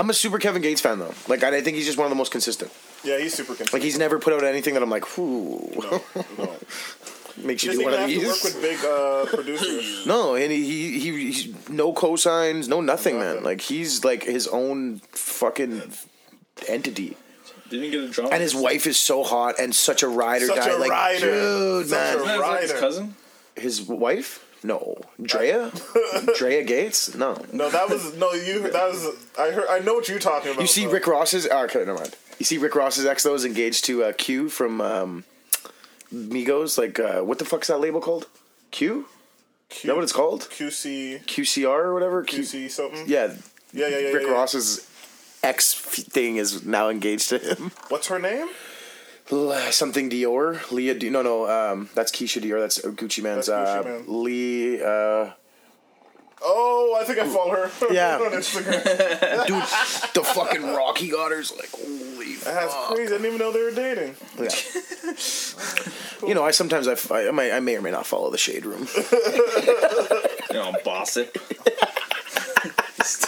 I'm a super Kevin Gates fan though. Like I I think he's just one of the most consistent. Yeah, he's super consistent. Like he's never put out anything that I'm like, ooh, no, no. makes He you do doesn't one even of have to these. work with big uh, producers. No, and he, he he he's no cosigns, no nothing, man. Nothing. Like he's like his own fucking entity. Didn't get a drama. And his wife is so hot and such a rider Such guy. a like, rider. dude, Such man. a Isn't that like his cousin. His wife? No, Drea. Drea Gates? No. No, that was no you. That was I heard. I know what you're talking about. You see though. Rick Ross's. Oh, okay, never mind. You see Rick Ross's ex though is engaged to uh, Q from um, Migos. Like, uh, what the fuck's that label called? Q? Is that what it's called? QC QCR or whatever. Q- QC something. Yeah. yeah, yeah, yeah. Rick yeah, yeah. Ross's ex f- thing is now engaged to him. What's her name? Le- Something Dior, Leah. Di- no, no, um, that's Keisha Dior. That's Gucci Mane's. That's Gucci uh, Mane. Lee. Uh, Oh, I think I follow her. Yeah. on Instagram. dude, the fucking rock he got her's like holy. That's fuck. crazy. I didn't even know they were dating. Yeah. You know, I sometimes I, f- I may I may or may not follow the shade room. You know, bossip.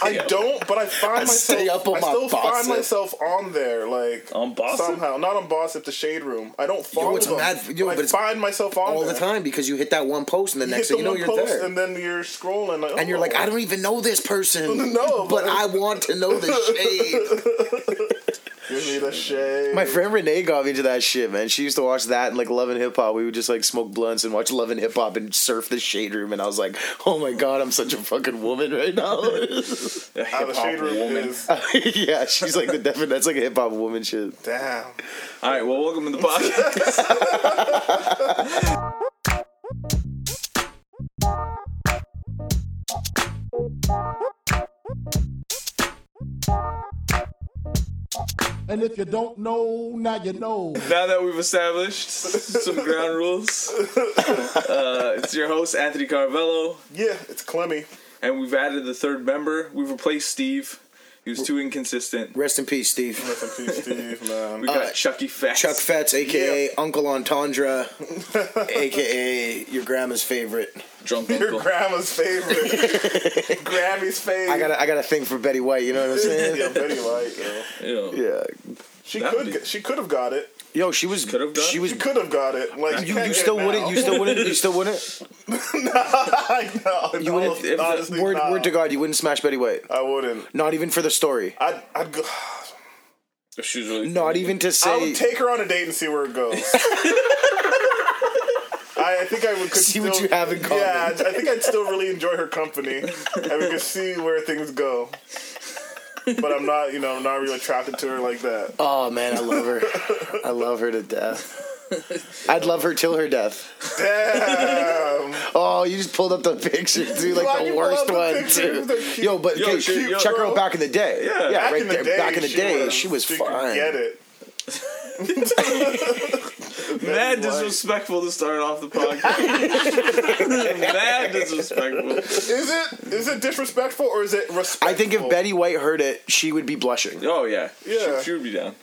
I don't, but I find myself. stay up on I my still find myself on there, like On Bossip? somehow. Not on Boss at the shade room. I don't follow it's them. mad- yo, I but it's find myself on all the time because you hit that one post and the You next hit thing the you know you're there. and then you're scrolling, like, and you're oh. like, I don't even know this person. No, but but- I want to know the shade. Give me the shade. My friend Renee got me into that shit, man. She used to watch that and like Love and Hip Hop. We would just like smoke blunts and watch Love and Hip Hop and surf the shade room. And I was like, oh my god, I'm such a fucking woman right now. A hip-hop woman. is. yeah, she's like the definite. That's like a hip hop woman shit. Damn. All right, well, welcome to the podcast. And if you don't know, now you know. now that we've established some ground rules, uh, it's your host Anthony Carvello, Yeah, it's Clemmy. and we've added the third member. We've replaced Steve. He was too inconsistent. Rest in peace, Steve. Rest in peace, Steve, man. We got Uh, Chucky Fats. Chuck Fetz, aka Uncle Entendre, aka your grandma's favorite. Drunk Your Uncle. grandma's favorite. Grammy's favorite. I got a, I got a thing for Betty White. You know what I'm saying? Yeah, Betty White. Yo. Ew. Yeah. She That could. be- she could have got it. Yo, she was. Could've done She it? was. She could have got it. Like You, you still it wouldn't. You still wouldn't. You still wouldn't. no, You no, wouldn't. if the- honestly, word, nah. word to God, you wouldn't smash Betty White. I wouldn't. Not even for the story. I'd, I'd go. If She's really Not even to I say. would take her on a date and see where it goes. I, I think I would could See still, what you have in common. Yeah, I think I'd still really enjoy her company, and we could see where things go. But I'm not, you know, I'm not really attracted to her like that. Oh man, I love her. I love her to death. I'd love her till her death. Damn. Oh, you just pulled up the picture too, like Why'd the you worst up one picture? too. Yo, but Yo, okay, she- yo, check her out back in the day. Yeah. yeah, Back right in the there. day, back in the she day, was, she was she could fine. Get it. mad disrespectful to start off the podcast. mad disrespectful. Is it? Is it disrespectful or is it respectful? I think if Betty White heard it, she would be blushing. Oh yeah, Yeah. She, she would be down.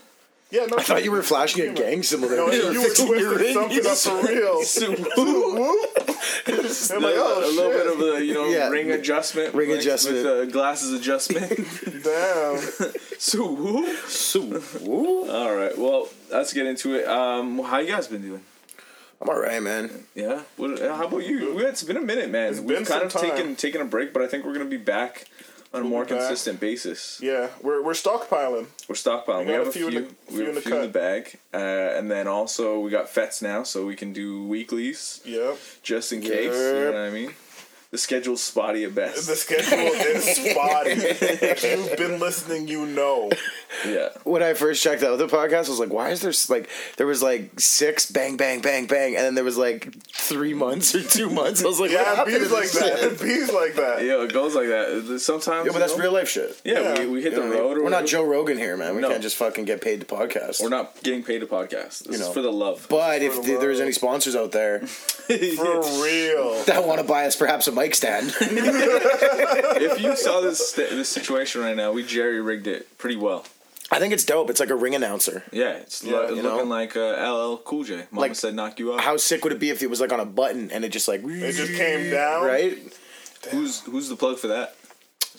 Yeah, no. I thought you were flashing a gang symbol there. No, you, were you were fixing your twisting something up for real. I'm like, oh, a little shit. bit of a you know Yeah. ring adjustment, Ring mixed adjustment. with uh, glasses adjustment. Damn. so whoop. So, woo. all right, well let's get into it. Um, how you guys been doing? I'm alright, man. Yeah, what, how about you? It's been a minute, man. We've been kind of some time. taken taken a break, but I think we're gonna be back on a more back. consistent basis. Yeah, we're we're stockpiling. We're stockpiling. We, got have a few in the- we few have in a the few in the bag, uh, and then also we got fets now, so we can do weeklies Yep. just in case. You know what I mean? The schedule's spotty at best. The schedule is spotty. if you've been listening, you know. yeah. When I first checked out the podcast, I was like, "Why is there like there was like six bang bang bang bang, and then there was like three months or two months." I was like, Yeah, happened bees like this that. shit?" Bees like that. Yeah, it goes like that. Sometimes. Yeah, but that's know, real life shit. Yeah, Yeah. we, we hit You the what I mean? road. or We're not. Joe Rogan here, man. We No. can't just fucking get paid to podcast. We're not getting paid to podcast. This You know. is for the love. But if For the th- there's any sponsors out there For real. that want to buy us perhaps a mic stand, if you saw this this situation right now, we jerry rigged it pretty well. I think it's dope. It's like a ring announcer. Yeah, it's Yeah, lo- looking know? like uh, LL Cool J. Mama Like, said, "Knock you out." How sick would it be if it was like on a button and it just like It just came down. right? Who's who's the plug for that?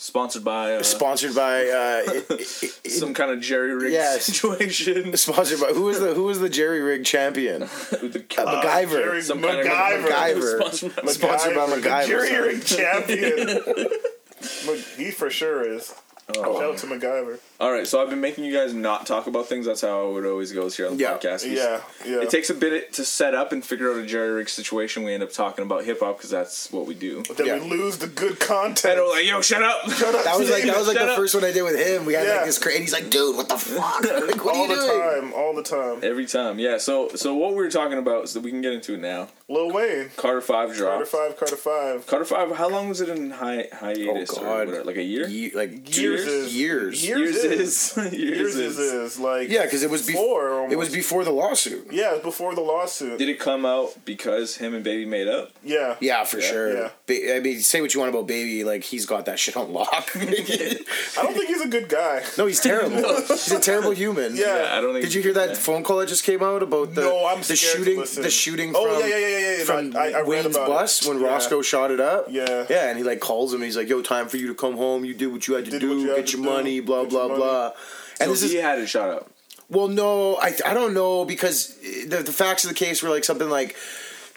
Sponsored by uh, Sponsored by uh, it- it- it- some kind of jerry rig Yes. situation. sponsored by who is the who was the Jerry Rig champion? With the- Uh, MacGyver. Jerry some kind of MacGyver. MacGyver. Sponsored by- Sponsored the MacGyver, Jerry. Rig champion. Mc- he for sure is. Oh. Shout out to MacGyver. All right, so I've been making you guys not talk about things. That's how it always goes here on the Yeah. podcast. Yeah, yeah. It takes a bit to set up and figure out a jerry rig situation. We end up talking about hip hop because that's what we do. But then Yeah. we lose the good And content. I'm like, yo, shut up. That was like that was like Shut the up. first one I did with him. We had Yeah. like this crazy. He's like, dude, what the fuck? Like, what all are you the doing? time, all the time. Every time, yeah. So, so what we were talking about, so we can get into it now. Lil Wayne, Carter Five drop. Carter. Five, Carter Five. Carter Five. How long was it in hi- oh, hiatus? Oh, or God. whatever? like a year. Ye- like Years years, is- years. years Years is. is years, Years is. is, is like Yeah, because it was before. before. It was before the lawsuit. Yeah, before the lawsuit. Did it come out because him and Baby made up? yeah, Yeah, for sure. yeah. Ba- I mean, say what you want about Baby, like he's got that shit on lock. I don't think he's a good guy. no, he's terrible. he's a terrible human. Yeah. I don't think. Did you hear that yeah. phone call that just came out about the No, I'm the shooting listen. the shooting Oh, from yeah, yeah, yeah, yeah, yeah. from I- I read Wayne's bus it. when Yeah. Roscoe shot it up. Yeah. yeah, and he like calls him. He's like, "Yo, time for you to come home. You did what you had to Did do. What you get your do. money. Blah blah money." blah." And So this is he had it shot up. Well, no, I I don't know because the the facts of the case were like something like,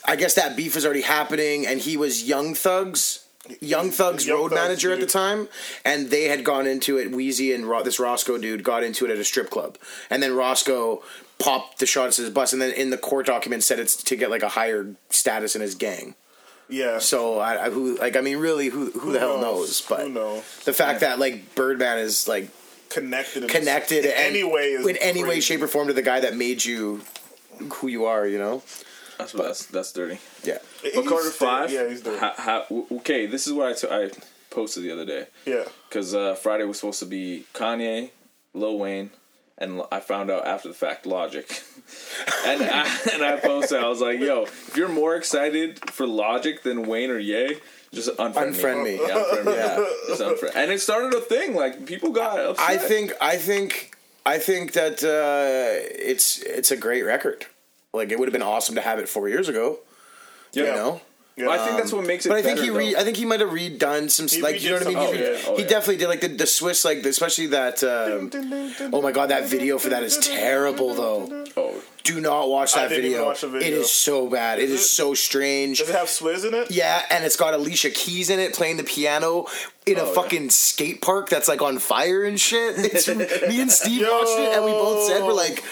I guess that beef was already happening, and he was Young Thugs. Young Thugs Young road Thug's manager at the time, and they had gone into it. Weezy and Ro- this Roscoe dude got into it at a strip club, and then Roscoe popped the shot at his bus, and then in the court document said it's to get like a higher status in his gang. Yeah. So I, I who like I mean really who who, the hell knows? But Who knows? the fact that like Birdman is like Connected. In connected in any way. Is in any way, shape, or form to the guy that made you who you are. You know? That's that's that's dirty. Yeah. But He's Carter Five. Yeah, he's doing. ha, ha, okay, this is what I t- I posted the other day yeah. because uh, Friday was supposed to be Kanye, Lil Wayne, and I found out after the fact Logic. and I, and I posted, I was like, "Yo, if you're more excited for Logic than Wayne or Ye, just unfriend, Unfriend me. Yeah, unfriend me. Yeah. Just unfriend. And it started a thing. Like people got upset. I think I think I think that uh, it's it's a great record. Like it would have been awesome to have it four years ago. Yeah. You know. Yeah. Well, I think that's what makes it. But I think better, he re- though. I think he might have redone some He like you know what I mean. He, oh, yeah, oh, he yeah. definitely did like the, the Swizz like especially that. Um, oh my god, that video for that is terrible though. Oh, Do not watch I that didn't even video. watch the video. It is so bad. It is it? so strange. Does it have Swizz in it? Yeah, and it's got Alicia Keys in it playing the piano in a Oh, fucking skate park that's like on fire and shit. It's, me and Steve watched it, and we both said we're like,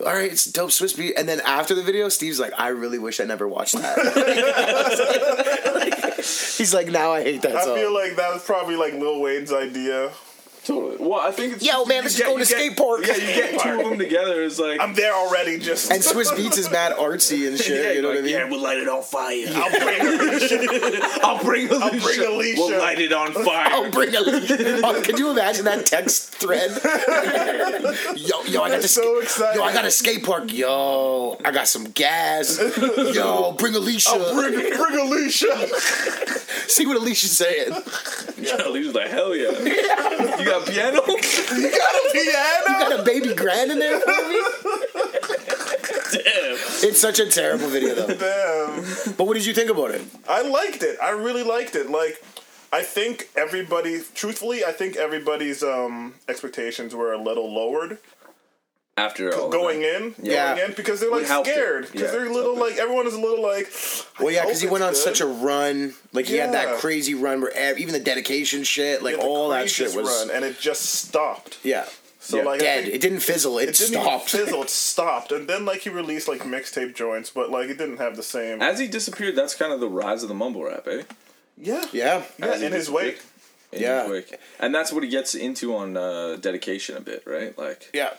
"All right, it's dope Swizz beat." And then after the video, Steve's like, "I really wish I never watched that." He's like, "Now I hate that song. I song." feel like that was probably like Lil Wayne's idea. Totally. Well, I think it's Yo, man, let's get- go to skate park. Yeah, you get two of them together. It's like I'm there already. Just and Swizz Beatz is mad artsy and shit. Yeah, you know like, what I mean? Yeah, we'll light it on fire. I'll bring Alicia. I'll bring Alicia. bring Alicia. We'll light it on fire. I'll bring Alicia. Oh, can you imagine that text thread? yo, yo, I got They're the so excited. Yo, I got a skate park. Yo, I got some gas. Yo, bring Alicia. bring, bring Alicia. See what Alicia's saying. Yeah, Alicia's like, hell yeah. You got piano? You got a piano? You got a baby grand in there for me. Damn. It's such a terrible video though. Damn. But what did you think about it? I liked it. I really liked it. Like, I think everybody, truthfully, I think everybody's um, expectations were a little lowered After all going in, Yeah. going in because they're like We helped it. scared because Yeah, they're a little like everyone is a little like. Well, yeah, because he went on it's such a run. Like he had that crazy run where ev- even the dedication shit, like He all that shit was run, and it just stopped. yeah, So Yeah. like dead. It didn't fizzle. It, it didn't stopped. fizzle. It stopped, and then like he released like mixtape joints, but like it didn't have the same. As he disappeared, that's kind of the rise of the mumble rap, eh? Yeah, yeah, yeah. In his disappeared. wake, In Yeah. his wake. And that's what he gets into on uh, dedication a bit, right? Like yeah.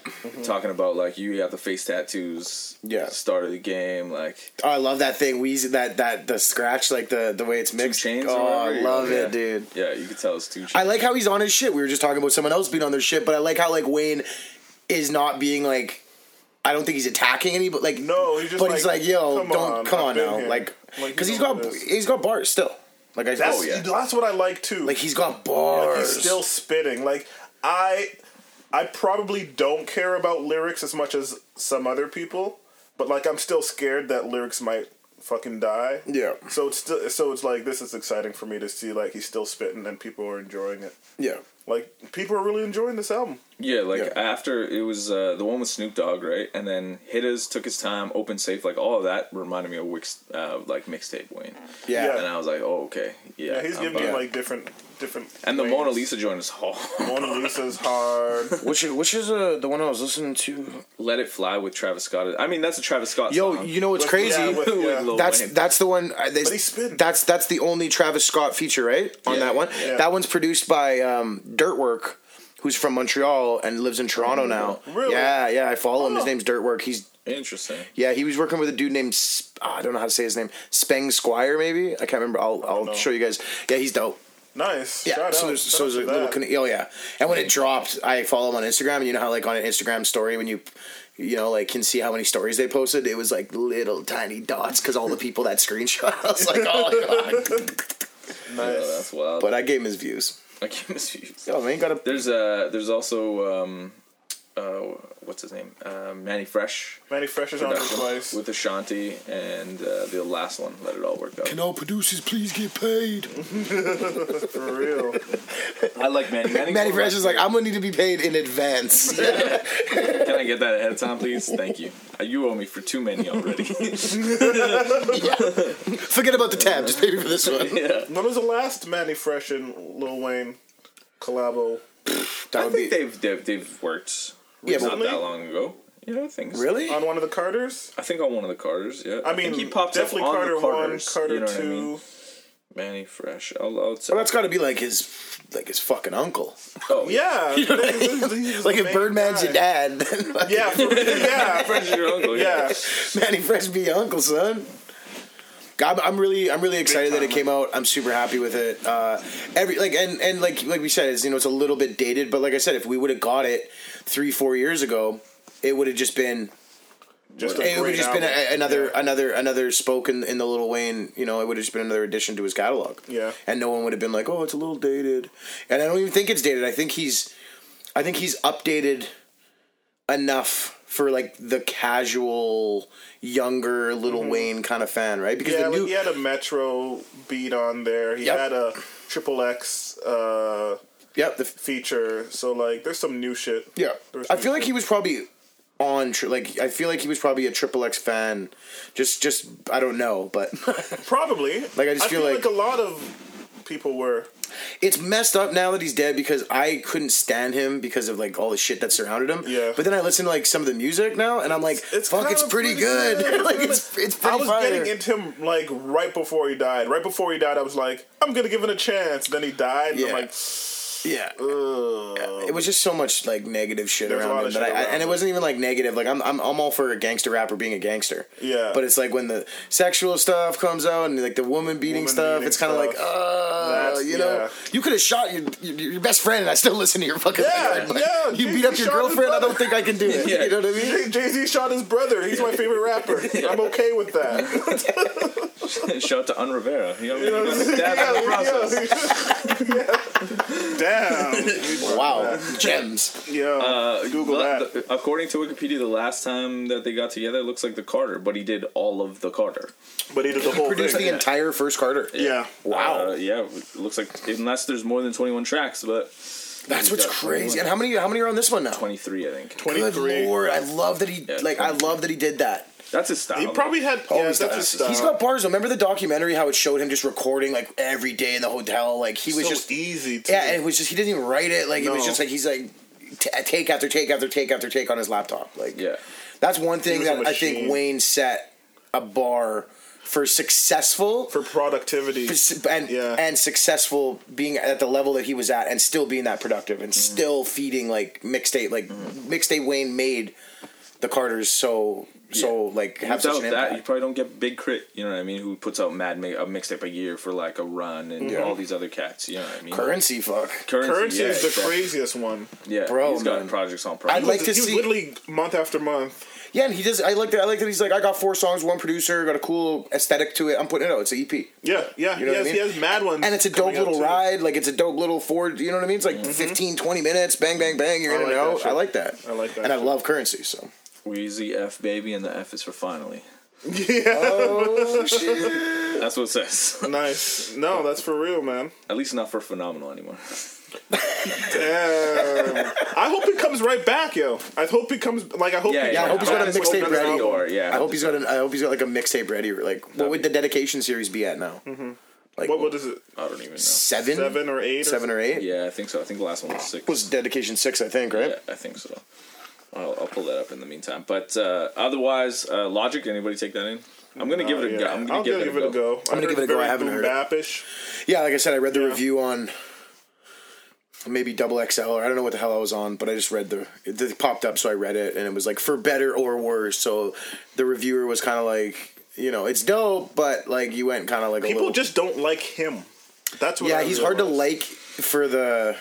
talking about like you have the face tattoos, Yeah. start of the game, like Oh, I love that thing. Wheezy, that that the scratch, like the the way it's mixed. chains or Oh, I love yeah. it, dude. yeah, you can tell it's two. Chainz. I like how he's on his shit. We were just talking about someone else being on their shit, but I like how like Wayne is not being like. I don't think he's attacking any, but like No, he's just But he's like, like, yo, come don't on, come I've on now, here. like, Like, because you he's know got what it is. he's got bars still. Like I that's Oh, yeah. that's what I like too. like he's got Like, bars. he's still spitting. Like I, I probably don't care about lyrics as much as some other people, but like I'm still scared that lyrics might fucking die. Yeah. So it's still so it's like this is exciting for me to see like he's still spitting and people are enjoying it. Yeah. Like people are really enjoying this album. Yeah, like Yeah. after it was uh, the one with Snoop Dogg, right? And then Hittas took his time, Open Safe, like all of that reminded me of Wix, uh, like mixtape Wayne. Yeah. And I was like, oh okay, yeah. Yeah, he's I'm giving me like different different. And the ways. Mona Lisa joint is hard. Mona Lisa's hard. Which which is uh, the one I was listening to? Let It Fly with Travis Scott. I mean, that's a Travis Scott Yo, song. you know what's With- crazy? yeah, with- With yeah. That's Wayne. that's the one. uh, they- But he's spitting. That's that's the only Travis Scott feature, right? On Yeah. that one. Yeah. That one's produced by um, Dirtwork, who's from Montreal and lives in Toronto now. Really? Yeah, yeah. I follow him. His Oh. name's Dirtwork. He's Interesting. yeah. He was working with a dude named Sp- ah, I don't know how to say his name. Speng Squire, maybe. I can't remember. I'll I'll know. show you guys. Yeah, he's dope. Nice. Yeah, Shout so out. there's, Shout so out there's a to little that. con- oh yeah, and when it dropped, I follow him on Instagram, and you know how like on an Instagram story when you, you know, like can see how many stories they posted, it was like little tiny dots because all the people that screenshot. I was like, oh my god, Yeah, Nice. that's wild. but I gave him his views. I can't miss views. Yo man, got a There's uh there's also um uh what's his name uh, Mannie Fresh Mannie Fresh is on production for twice. with Ashanti and uh, the last one Let It All Work Out. Can all producers please get paid? For real. I like Manny. Manny's Mannie Fresh my is like, I'm gonna need to be paid in advance. Can I get that ahead of time, please? Thank you. Uh, You owe me for too many already. Forget about the tab, just pay me for this one. yeah. When was the last Mannie Fresh and Lil Wayne collabo? I think be they've, they've they've worked Yeah, not but- that long ago. Yeah, I think so. really. On one of the Carters? I think on one of the Carters. Yeah, I mean, think he pops definitely up on Carter the Carters, 1, Carter you know what 2. I mean? Mannie Fresh. I'll, I'll. Well, that's got to be like his, like his fucking uncle. oh, Yeah. You know I mean? Like if Birdman's guy. your dad, then fucking Yeah, for, yeah, Fresh is your uncle. yeah. Mannie Fresh be your uncle, son. I'm, I'm really, I'm really excited that it time. came out. I'm super happy with it. Uh, every like, and and like, like we said, it's you know, it's a little bit dated, but like I said, if we would have got it three, four years ago, it would have just been, Just it would have just been a, another, Yeah. another, another spoke in, in the Little Wayne. You know, it would have just been another addition to his catalog. Yeah. and no one would have been like, oh, it's a little dated. And I don't even think it's dated. I think he's, I think he's updated enough for like the casual younger Little Wayne kind of fan, right? Because Mm-hmm. Yeah, new he had a Metro beat on there. He Yep. had a Triple X uh, Yep, the feature. So like, there's some new shit. yeah. There's I feel like shit. he was probably on tri- like I feel like he was probably a Triple X fan. Just just I don't know, but probably. Like, I just feel like- like a lot of people were. it's messed up now that he's dead because I couldn't stand him because of like all the shit that surrounded him. Yeah. But then I listen to like some of the music now and I'm like, It's fuck, it's pretty, pretty good. good. like it's it's pretty I was fire. getting into him like right before he died. Right before he died, I was like, I'm gonna give it a chance. Then he died. And Yeah. I'm like, yeah. ugh. It was just so much like negative shit There's around lot him of I, shit I- around and it wasn't even like negative. Like I'm, I'm I'm all for a gangster rapper being a gangster. Yeah. But it's like when the sexual stuff comes out and like the woman beating Woman stuff, beating it's kind of like, stuff. uh, you know, yeah. you could have shot your, your your best friend and I still listen to your fucking Yeah, record. But yeah, you Jay-Z beat up your girlfriend. I don't think I can do it. Yeah. You know what I mean? Jay Z shot his brother. He's my favorite rapper. I'm okay with that. Shout out to Un Rivera. You know, he got stabbed in the process. Damn. Wow, gems. Yeah. Uh, Google that. the- according to Wikipedia, the last time that they got together, it looks like the Carter, but he did all of the Carter. But he did the whole thing. He Produced thing. the entire first Carter. yeah. Wow. Uh, yeah, it looks like unless there's more than 21 tracks, but That's what's got crazy. And how many how many are on this one now? 23, I think. Good 23. lord, I love that he Yeah, like I love that he did that. That's his style. He probably had. Oh, Yeah, he's, his style. he's got bars. Remember the documentary? How it showed him just recording like every day in the hotel. Like he was so just easy. Too. yeah, and it was just he didn't even write it. Like it was just like he's like t- take after take after take after take on his laptop. Like Yeah. that's one thing that I think. Wayne set a bar for successful for productivity. and Yeah. and successful being at the level that he was at and still being that productive and Mm-hmm. still feeding like mixtape like mixtape Wayne made the Carters so so like have such an that, impact. you probably don't get Big Crit. You know what I mean? Who puts out Mad mi- a mixtape a year for like a run and all these other cats. You know what I mean? Currency fuck. Currency, Currency yeah, is the exactly. craziest one. Yeah, Bro, he's got man. projects on projects. I'd projects. like to he was see- literally month after month. Yeah, and he does. I like that. I like that. He's like, I got four songs, one producer, got a cool aesthetic to it. I'm putting it out. It's an EP, Yeah, yeah. You know he, what has, I mean? he has mad ones. and it's a dope little ride. Like it's a dope little Ford. You know what I mean? It's like 15, 20 minutes. Bang, bang, bang. You're in Mm-hmm. I and like that out. shit. I like that. I like that And I love currency. So Weezy F baby, and the F is for finally. Yeah, Oh shit! That's what it says. nice. No, that's for real, man. At least not for phenomenal anymore. Damn. I hope he comes right back, yo. I hope he comes. Like I hope. Yeah, he, Yeah, I hope he's got a mixtape ready. door, yeah. I hope he's got an. I hope he's got like a mixtape ready. Or like, what would the dedication series be at now? Mm-hmm. Like What what is it? I don't even know. seven, Seven or eight? seven or eight? Yeah, I think so. I think the last one was six. Was dedication six? I think right. Yeah, I think so. I'll, I'll pull that up in the meantime. But uh, otherwise, uh, Logic. Anybody take that in? I'm gonna give it a Yeah. go. I'm gonna I'll give, give it a go. I'm gonna give it a go. I haven't heard it. Yeah, like I said, I read the Yeah. review on maybe double XL or I don't know what the hell I was on, but I just read the it, it popped up, so I read it, and it was like for better or worse. So the reviewer was kind of like, you know, it's dope, but like you went kind of like a People little. just don't like him. That's what. yeah, I he's hard to like for the,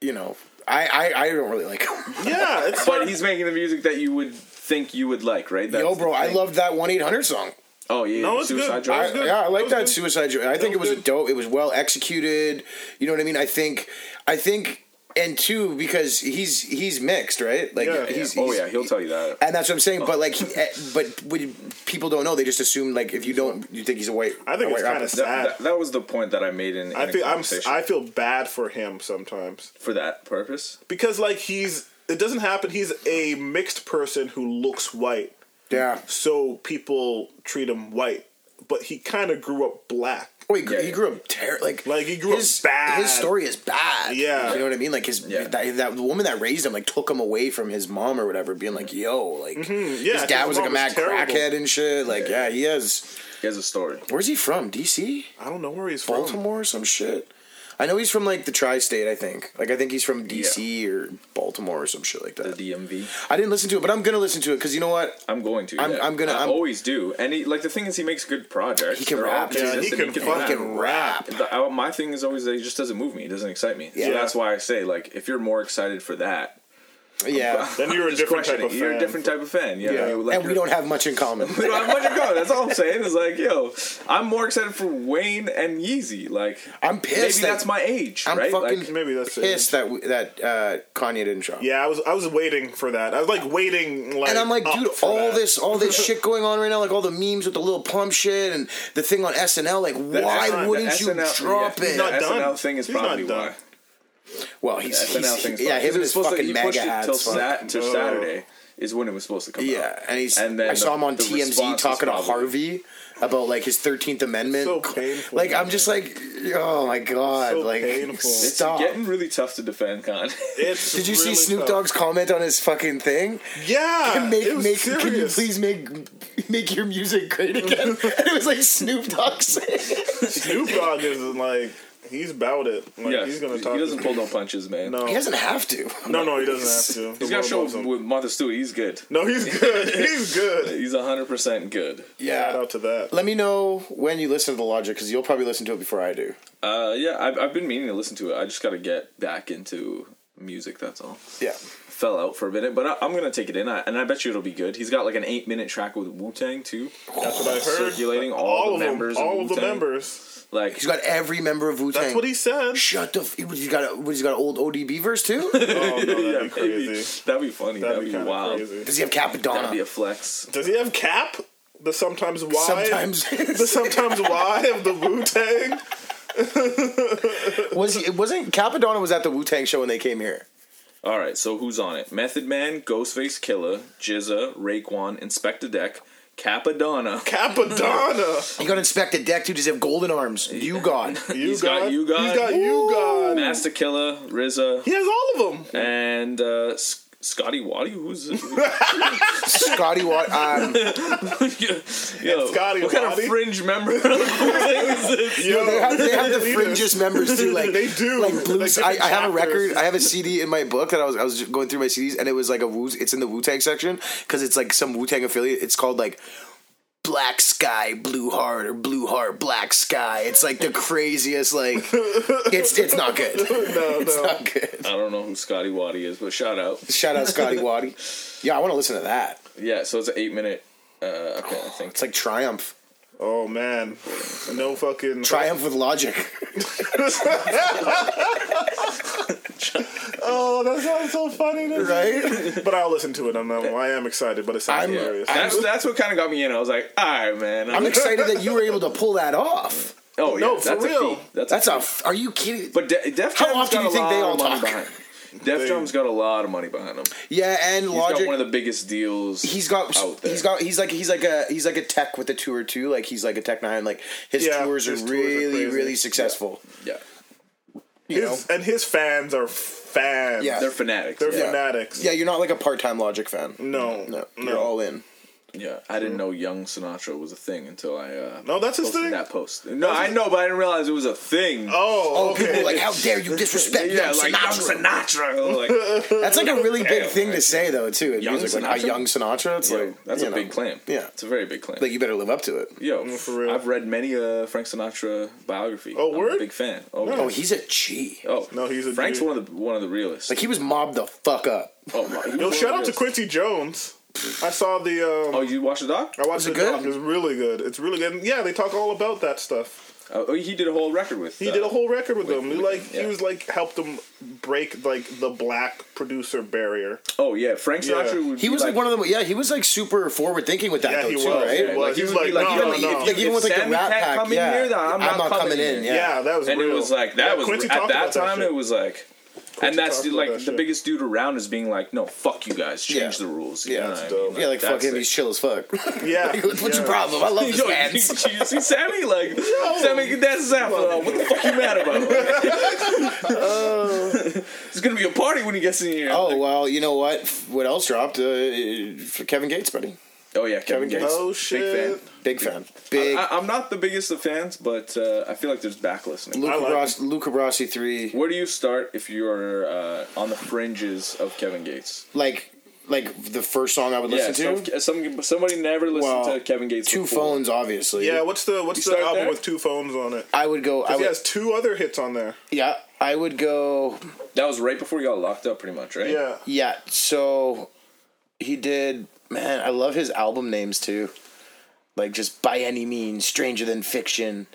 you know, I I, I don't really like him. Yeah, it's But he's making the music that you would think you would like, right? That's Yo, bro, I thing. loved that one eight hundred song. Oh yeah, No, it's Suicide good. Drive. I, yeah, I like was that. Suicide Joy. I think it was was good. dope. It was well executed. You know what I mean? I think, I think, and two because he's he's mixed, right? Like Yeah. he's, oh he's- yeah, he'll tell you that. and that's what I'm saying. But like, he, eh, but when people don't know, they just assume like if you don't, you think he's a white. I think it's white kind of That, sad. that, that was the point that I made in, in I a feel I'm. I feel bad for him sometimes for that purpose. because like he's. It doesn't happen. He's a mixed person who looks white, Yeah. so people treat him white. But he kind of grew up black. Oh, he, grew, Yeah, he grew up ter- like Like, he grew up his, bad. His story is bad. Yeah. you know what I mean. Like his Yeah. that, that the woman that raised him like took him away from his mom or whatever, being like, "Yo, like Mm-hmm. Yeah, his his dad was like a mad terrible. crackhead and shit." Like, yeah, he has. He has a story. Where's he from? DC, I don't know where he's from. Baltimore, or some shit. I know he's from like the tri-state. I think. Like, I think he's from DC or Baltimore or some shit like that. The. DMV. I didn't listen to it, but I'm gonna listen to it because you know what? I'm going to. I'm- yeah. I'm gonna- I I'm- always do. And he, like the thing is, he makes good projects. He can They're rap. Yeah, he can He fucking can rap. The, uh, my thing is always that he just doesn't move me. He doesn't excite me. Yeah. So that's why I say, like, if you're more excited for that, Yeah, Then you're a different type of it. You're a different type of fan. Yeah, yeah. like and we don't have much in common. we don't have much in common. That's all I'm saying. Is like, yo, I'm more excited for Wayne and Yeezy. Like, I'm pissed Maybe that- that's my age, I'm right? fucking like, Maybe that's pissed that we, that uh, Kanye didn't show. Yeah, I was I was waiting for that. I was like waiting like And I'm like, dude, all that. this, all this shit going on right now, like all the memes with the little pump shit and the thing on SNL. Like, why SNL wouldn't you SNL drop yeah, it? not The done. SNL thing is He's not probably done. why. Well, he's, SNL he's thing's yeah, him and Because it was his supposed to- fucking he mega pushed it hats. till, sat, till Oh. Saturday is when it was supposed to come out. Yeah, and he's. And then I saw him on the TMZ talking to Harvey about like his Thirteenth Amendment. So painful, Like, I'm just like, oh my god, So like, painful. It's getting really tough to defend Kanye. It's Did you see Snoop tough. Dogg's comment on his fucking thing? Yeah, make, it was make, can you please make make your music great again? and it was like Snoop Dogg saying. Snoop Dogg is like he's about it. Like yeah, he's gonna talk. he doesn't pull no punches, man. No, He doesn't have to. no, no, he doesn't have to. He's The got a show him. with Martha Stewart. He's good. No, he's good. He's good. He's 100% good. Yeah. Shout Yeah. out to that. Let me know when you listen to the Logic because you'll probably listen to it before I do. Uh, yeah, I've, I've been meaning to listen to it. I just got to get back into music, that's all. Yeah. Fell out for a minute, but I, I'm going to take it in, I, and I bet you it'll be good. He's got like an eight minute track with Wu Tang, too. That's what I heard. Circulating all the of members them, all of the Wu-Tang. members. Like, He's got every member of Wu Tang. That's what he said. Shut the. F- he's got a. What, he's got an old ODB verse too. Oh no, that'd yeah, be maybe. crazy. That'd be funny. That'd, That'd, be be, wild. crazy. Does he have That'd be a flex. Does he have Cap? The sometimes why? Sometimes the sometimes why of the Wu Tang. was he? It wasn't Cappadonna was at the Wu Tang show when they came here. All right, so who's on it? Method Man, Ghostface Killah, GZA, Raekwon, Inspectah Deck, Cappadonna. Cappadonna. He got inspected deck too. Does he have golden arms? You got. You He's got you God. He's got you God. Masta Killa, RZA, He has all of them. and uh, S- Scotty Waddy. Who's Scotty Watt. Um, yo? Scotty what kind of fringe member of the is this? Yo, they have, they have the fringest members too. Like They do. Like blues. Like I, I have a record. I have a CD in my book that I was I was going through my CDs, and it was like a Wu. It's in the Wu Tang section because it's like some Wu Tang affiliate. It's called like. Black Sky, Blue Heart, or Blue Heart, Black Sky. It's like the craziest. Like, it's it's not good. No, It's no. not good. I don't know who Scotty Waddy is, but shout out. Shout out Scotty Waddy. Yeah, I want to listen to that. Yeah, so it's an eight minute. Uh, okay, I think. It's like Triumph. Oh man, no fucking Triumph with logic. Oh, that sounds so funny, to me. right? But I'll listen to it. I'm, I'm, I am excited, but it sounds I'm- hilarious. That's that's what kind of got me in. I was like, all right, man. I'm excited that you were able to pull that off. oh yeah, No, for that's real. a feat. That's, That's a. a. f- Are you kidding? But De- Def How often got do you think they all of money talk? behind. Def They- Jam's got a lot of money behind him. Yeah, and He's Logic. got one of the biggest deals. He's got out there. he's got he's like he's like a he's like a tech with a tour too. Like he's like a Tech N9ne. Like his Yeah, tours are his tours are really crazy. really successful. yeah, You know? his, and his fans are fans. Yeah. they're fanatics. They're yeah. fanatics. Yeah, you're not like a part time Logic fan. No, No, no, you're all in. Yeah, I didn't know Young Sinatra was a thing until I uh, No, that's his posted thing. that post. No, I know, but I didn't realize it was a thing. Oh, Oh, okay. people are like, how dare you disrespect yeah, young like Sinatra? Young Sinatra. Like, That's like a really big Damn, thing to say though too. In Young music, like Sinatra? young Sinatra. It's yo, like that's you a know, big claim. Yeah, it's a very big claim. like you better live up to it. Yo, for real. I've read many a Frank Sinatra biography. Oh, I'm word? a big fan. Oh, yeah. Oh, he's a G. oh, No, he's a Frank's G. one of the one of the realest. Like he was mobbed the fuck up. oh my, he was one Yo, of shout the out to realest. Quincy Jones. I saw the. Um, Oh, you watched the doc? I watched it the good? doc. It's really good. It's really good. And yeah, they talk all about that stuff. Oh, he did a whole record with. He uh, did a whole record with them. He like yeah. he was like helped them break like the black producer barrier. Oh yeah, Frank Yeah. Sinatra. Would He be was like, one of them. yeah. He was like super forward thinking with that Yeah, though he too, was. right? He was. Like, he He's would like, like, no, yo, no, if no. you- Like even if with like the Sammy Rat Pack, come in yeah. here, then I'm, not, coming, in. Yeah. Yeah, that was and real. it was like that Yeah, was Quincy at that about that time. it was like, and that's the, like that the shit. biggest dude around is being like, no, fuck you guys, change Yeah. the rules. You Yeah, know that's what I mean? Yeah, like fuck him. it. He's chill as fuck. Yeah. Like, What's yeah. your problem? I love this Yo, you, man. you, you see Sammy like Sammy can dance his ass. What the fuck you mad about? It's gonna be a party when he gets in here. Oh well, you know what? What else dropped? Uh, for Kevin Gates, buddy. Oh yeah, Kevin, Kevin Gates. Oh Big shit. fan. Big fan. Big. I, I'm not the biggest of fans, but uh, I feel like there's back listening. Luca, I like Bras- Luca Brasi three. Where do you start if you're uh, on the fringes of Kevin Gates? Like, like the first song I would listen yeah, to. some, some, somebody never listened Well, to Kevin Gates. Two before. phones, obviously. Yeah, what's the what's You the album there? with two phones on it? I would go. I He has two other hits on there. yeah, I would go. That was right before you got locked up, pretty much, right? Yeah. Yeah. So he did. Man, I love his album names too. Like just by any means, stranger than fiction.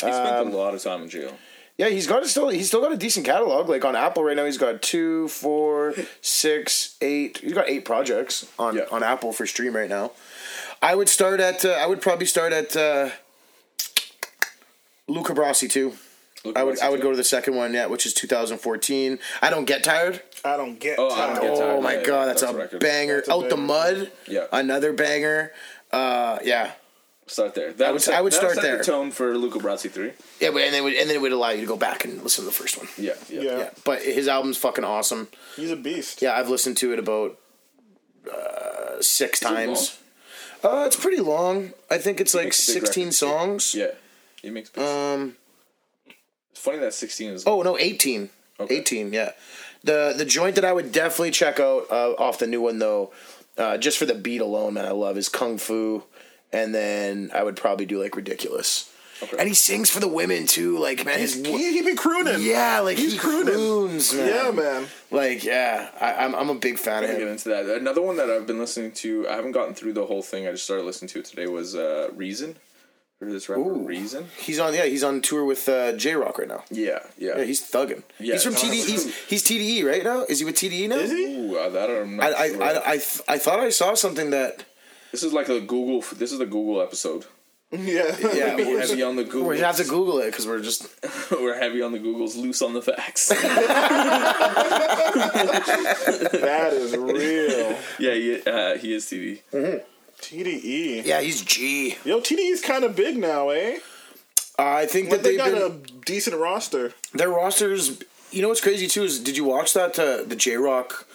He spent Um, a lot of time in jail. Yeah, he's got a still. He's still got a decent catalog. Like on Apple right now, he's got two, four, six, eight. He's got eight projects on Yeah. on Apple for stream right now. I would start at. Uh, I would probably start at uh, Luca Brasi too. Look I would. I would go to the second one, yeah, which is 2014. I don't get tired. I don't get Oh, tired. get tired. Oh my yeah, god, that's, that's a a record. banger! That's a Out the mud, Yeah. another banger. Uh, yeah, Start there. That I would- set- I would that start set there. the tone for Luca Brasi three. yeah, but and then it would, and then it would allow you to go back and listen to the first one. Yeah, yeah. Yeah. Yeah, but his album's fucking awesome. He's a beast. Yeah, I've listened to it about uh, six it times. Uh, it's pretty long. I think it's like 16 records, songs. Yeah, he makes. Beats. Um. it's funny that sixteen is. Oh no, 18. Okay. 18. Yeah. The the joint that I would definitely check out uh, off the new one though, uh, just for the beat alone, man, I love is Kung Fu, and then I would probably do like Ridiculous. Okay. And he sings for the women too, like man, his He's, he, he be crooning. yeah, like he's he crooning. croons, man. Yeah, man. Like yeah, I, I'm I'm a big fan of I'll get into that. Another one that I've been listening to. I haven't gotten through the whole thing. I just started listening to it today. Was uh, Reason. Of this rapper Ooh. Reason? He's on yeah, he's on tour with uh, Jay Rock right now. Yeah, yeah. Yeah, he's thugging. Yeah, he's from no, TD. He's he's TDE right now. Is he with TDE now? Is he? Ooh, uh, that I'm I not I, sure. I, I, th- I thought I saw something that this is like a Google. This is the Google episode. Yeah. yeah We're heavy on the Google. we're have to Google it because we're just We're heavy on the Googles, loose on the facts. that is real. yeah, he, uh, he is TD. TDE. yeah he's G. Yo, TDE's kind of big now, eh? I think But that they they've got been a decent roster. their rosters. You know what's crazy too is did you watch that uh, the Jay Rock,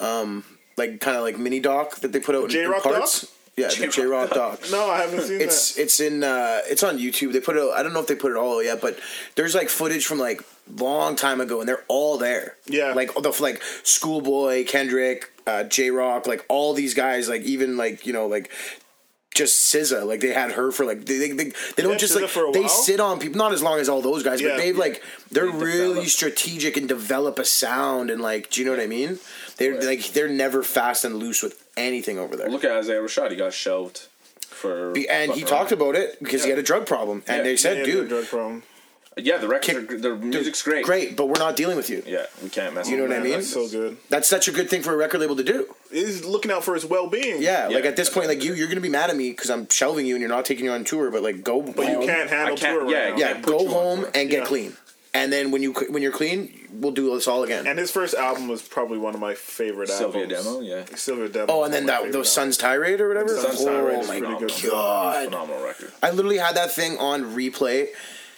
um, like kind of like mini doc that they put out in, in J-Rock parts? doc? Yeah, the Jay Rock doc. No, I haven't seen It's that. it's in uh, it's on YouTube. They put it. I don't know if they put it all yet, but there's like footage from like long time ago, and they're all there. Yeah. like the like Schoolboy, Kendrick, uh, Jay Rock, like all these guys, like even like you know like just SZA, like they had her for like they they, they, they don't just SZA like for a they sit on people not as long as all those guys, Yeah. but they've like they're They really develop. strategic and develop a sound and like do you know what I mean? They're Right. like they're never fast and loose with anything over there. Look at Isaiah Rashad. He got shelved for. Be- and he fucking talked about it because he had a drug problem, and Yeah. they said, Yeah, "Dude, drug problem. Yeah, the records, Kick- are, the music's great. Great, but we're not dealing with you. Yeah, we can't mess. You know with what I mean? That's so good. That's such a good thing for a record label to do. He's looking out for his well being. Yeah, like at this point, like you, you're gonna be mad at me because I'm shelving you and you're not taking you on tour. But like, go. But you can't handle can't- tour yeah, right now. Yeah, can't go home and get Yeah. clean. And then when you when you're clean, we'll do this all again. And his first album was probably one of my favorite Cilvia albums. Demo, yeah. Cilvia Demo. oh, and then one of my that favorite those Sun's Tirade or whatever. Sun's oh Tirade is oh my pretty good god! Phenomenal record. I literally had that thing on replay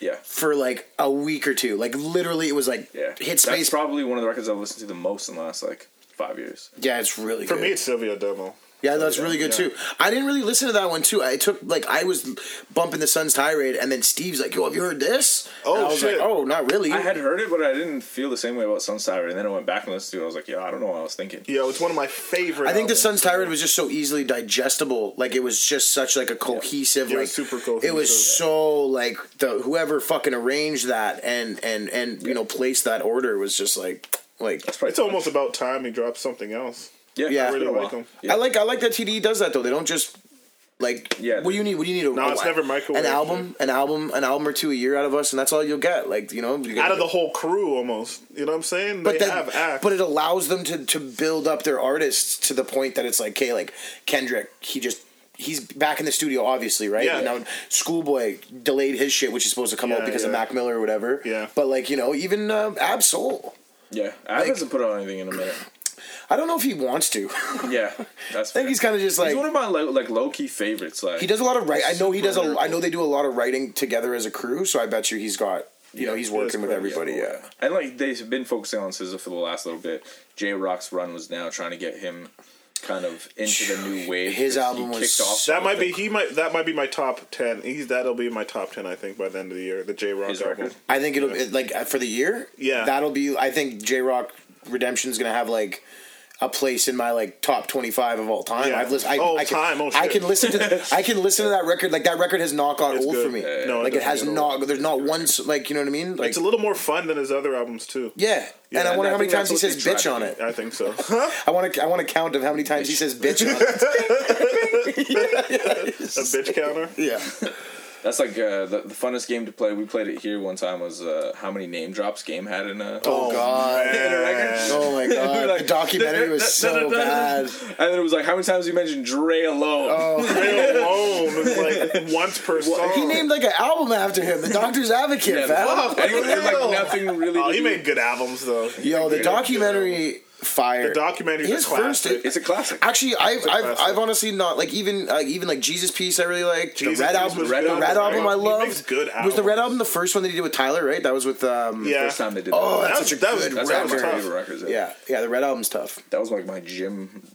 Yeah. for like a week or two. Like literally, it was like Yeah. hit That's space. probably one of the records I've listened to the most in the last like five years. yeah, it's really For good. me, it's Cilvia Demo. Yeah, that's really good Yeah. too. I didn't really listen to that one too. I took like I was bumping the Sun's tirade, and then Steve's like, "Yo, have you heard this?" Oh, And I was shit. like, "Oh, not really." I had heard it, but I didn't feel the same way about Sun's tirade. And then I went back and listened to it. I was like, yo, I don't know what I was thinking. Yo, it's one of my favorite. I think the. Sun's tirade was just so easily digestible. Like it was just such like a cohesive, Yeah, it like was super It was cohesive. so like the whoever fucking arranged that and and and you know placed that order was just like like That's It's almost about time he dropped something else. Yeah. Yeah. it's been a I really while. like 'em. Yeah. I like I like that TDE does that though. They don't just like Yeah. What do you need? What do you need? A, No, it's a- never microwave An album, an album, an album or two a year out of us, and that's all you'll get. Like you know, you get, Out of the whole crew, almost. You know what I'm saying? but they then, have acts. but it allows them to to build up their artists to the point that it's like, okay, like Kendrick, he just. He's back in the studio, obviously, right? Yeah. You know, Schoolboy delayed his shit, which is supposed to come out Yeah, because of. Mac Miller or whatever. Yeah. But like, you know, even uh, Ab Soul. Yeah. Ab Like- hasn't put out anything in a minute. I don't know if he wants to. Yeah. That's I think he's kind of just like He's one of my like, like low key favorites. Like he does a lot of write. I know he does a. Super I know they do a lot of writing together as a crew. So I bet you he's got. You know, he's working with everybody. Yeah, Yeah. And like they've been focusing on SZA for the last little bit. Jay Rock's run was now trying to get him kind of into the new wave. His album was kicked off that might be with he might that might be my top ten. He's that'll be my top ten. I think by the end of the year, the Jay Rock album. record? I think it'll it, like uh, for the year. Yeah. that'll be. I think Jay Rock Redemption's gonna have like a place in my like top twenty five of all time. Yeah. I've listened. I, Oh, I can, time. Oh, I can listen to. I can listen to that record. Like that record has not got It's old good. for me. No, like it doesn't has not. There's not one. Like you know what I mean. Like It's a little more fun than his other albums too. yeah. Yeah, and I and wonder I how many times he says bitch on it. I think so. I want to. I want to count of how many times he says bitch on it. A bitch counter. Yeah. That's like uh, the, the funnest game to play. We played it here one time. Was uh, how many name drops game had in a Oh, God. man. Oh my god. Like, the documentary was so bad. And then it was like, how many times you mentioned Dre alone? Oh. Dre alone is like once per song. He named like an album after him, The Doctor's Advocate, Yeah, fam. and he had like nothing really. Oh, he made good albums though. Yo, the documentary fire. The documentary is a first. classic. It's a classic. Actually, I've, a I've, classic. I've honestly not like even uh, even like Jesus Piece. I really like Jesus the Red Piece album. was The Red Red, album, album. I He loved. makes good Was the Red album the first one that he did with Tyler? Right, that was with. um Yeah. First time they did Oh, that. that's That such a that was- good That's one of my record. favorite records. Yeah, yeah, the Red album's tough. That was like my gym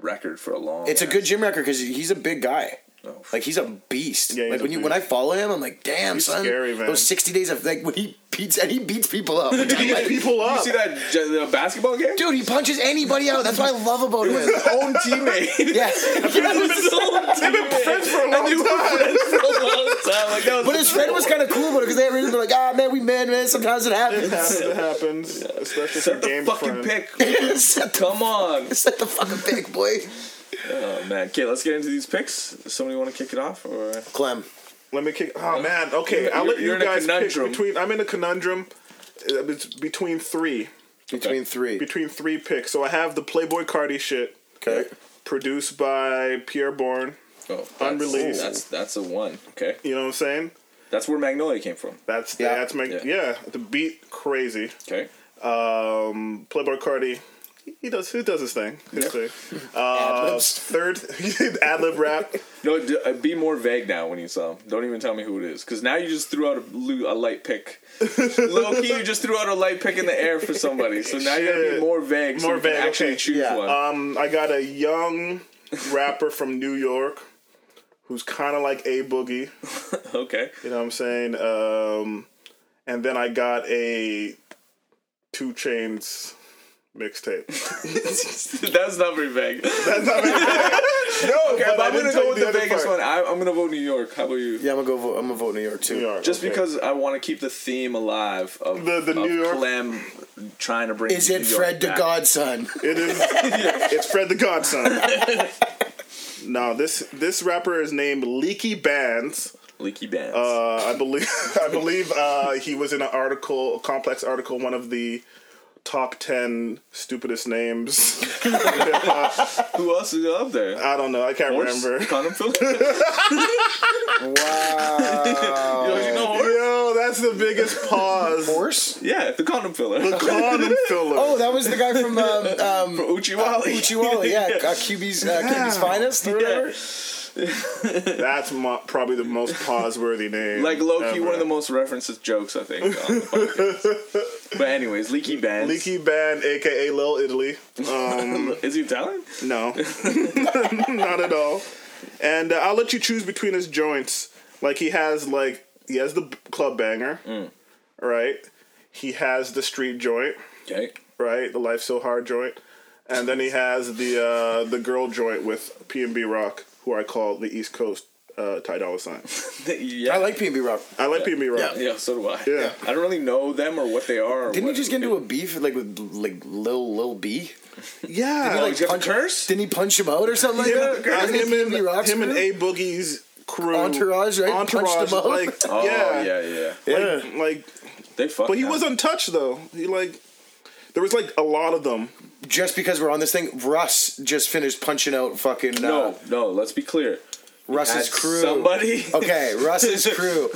record for a long. It's a good gym record because he's a big guy. Oh. Like he's a beast. Yeah, he's like a when you beast. when I follow him, I'm like, damn, He's son. scary, man. Those sixty days of like when he beats and he beats people up. He beats people You see that j- the basketball game? Dude, he punches anybody out. That's what I love about him. His own teammate. Yeah. His own They've been friends for a long And they were time. friends for a long time. Like, that was But his friend was kind of cool about it because they were like, ah, man, we men, man. Sometimes it It happens. happens. It happens. Especially for Set the game fucking friends. pick. set, the, Come on. set the fucking pick, boy. Oh man. Okay, let's get into these picks. Somebody want to kick it off or Clem. Let me kick. Oh man. Okay, You're- I'll let you're you in a guys pick conundrum. between. I'm in a conundrum. Uh, It's between three. Between three. Between three picks. So I have the Playboi Carti shit. Okay. Produced by Pi'erre Bourne. oh, that's, Unreleased. That's that's a one. Okay, You know what I'm saying? that's where Magnolia came from. That's Yeah. that's my Yeah. yeah. The beat crazy. Okay. Um, Playboi Carti. He does. He does his thing. His thing. Uh, third ad lib rap. No, d- uh, be more vague now when you saw him. Don't even tell me who it is, because now you just threw out a, a light pick. Low key, you just threw out a light pick in the air for somebody. So now you gotta be more vague. So More you can vague, Actually, okay. choose Yeah. one. Um, I got a young rapper from New York who's kind of like a boogie. okay. You know what I'm saying? Um, and then I got a Two Chainz mixtape. That's not very vague. That's not very bad. No, Okay, but but I I'm gonna go with the the Vegas part. one. I, I'm gonna vote New York. How about you? Yeah, I'm gonna go. Vote, I'm gonna vote New York too. New York, Just okay. because I want to keep the theme alive of The- the of New York- Clem trying to bring. Is it New York Fred the. Godson? It is. It's Fred the Godson. no, this this rapper is named Leaky Bands. Leaky bands. Uh, I believe I believe uh, he was in an article, a complex article, one of the top ten stupidest names. Who else is up there? I don't know. I can't Horse? remember. Condom filler? Wow. Yo, you know horse? Yo, that's the biggest pause. Horse? Yeah, the condom filler. The condom filler. Oh, that was the guy from um, um, From Uchiwali. Uchiwali, yeah, uh, QB's, uh, QB's finest or whatever. That's mo- probably the most pause-worthy name. Like low key, one of the most references jokes I think. On the podcast. but anyways, leaky Band. Leaky Band, aka Lil Italy. Um, Is he Italian? no, not at all. And uh, I'll let you choose between his joints. Like he has, like he has the club banger, Mm. right? He has the street joint, Okay. right? The Life So Hard joint, and then he has the uh, the girl joint with P and B Rock, who I call the East Coast uh, Ty Dolla Sign. yeah. I like P&B Rock. I like P and Rock. Yeah, so do I. Yeah. I don't really know them or what they are. Didn't what- he just get into a beef like with like Lil Lil B? Yeah, Oh, he's got a curse? Didn't he punch him out or something like him, that? Wasn't it him P&B and him and? A Boogie's crew, Entourage, right? Punched Entourage, him out. like Oh, yeah, yeah, yeah. Yeah. like, like, They fucked but he up. was untouched though. He like, there was like a lot of them. Just because we're on this thing, Russ just finished punching out fucking uh, No, no, let's be clear. Russ's crew. Somebody. Okay, Russ's crew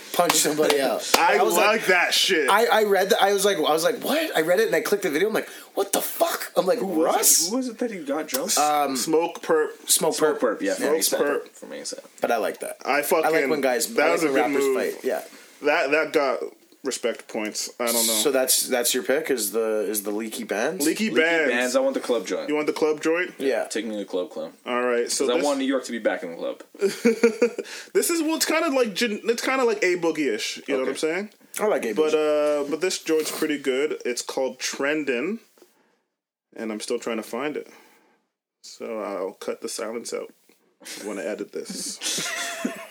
punched somebody out. I, was like, that shit. I, I read that. I was like, I was like, what? I read it and I clicked the video. I'm like, what the fuck? I'm like, Who was Russ, Who was it that he got drunk? Smokepurpp. smoke, Smokepurpp. Perp, yeah. Yeah, Smoke Smokepurpp. For me, so. But I like that. I fucking. I like when guys, That I was like a when good rappers move. fight. Yeah. That that got respect points. I don't know. So that's that's your pick. Is the is the leaky bands? Leaky, Leaky bands. bands. I want the club joint. You want the club joint? Yeah. Take me to the club club. All right. So Because I want New York to be back in the club. this is well, it's kind of like it's kind of like a boogie ish. You know what I'm saying? I like it. But uh, but this joint's pretty good. It's called Trendin', and I'm still trying to find it. So I'll cut the silence out when I edit this.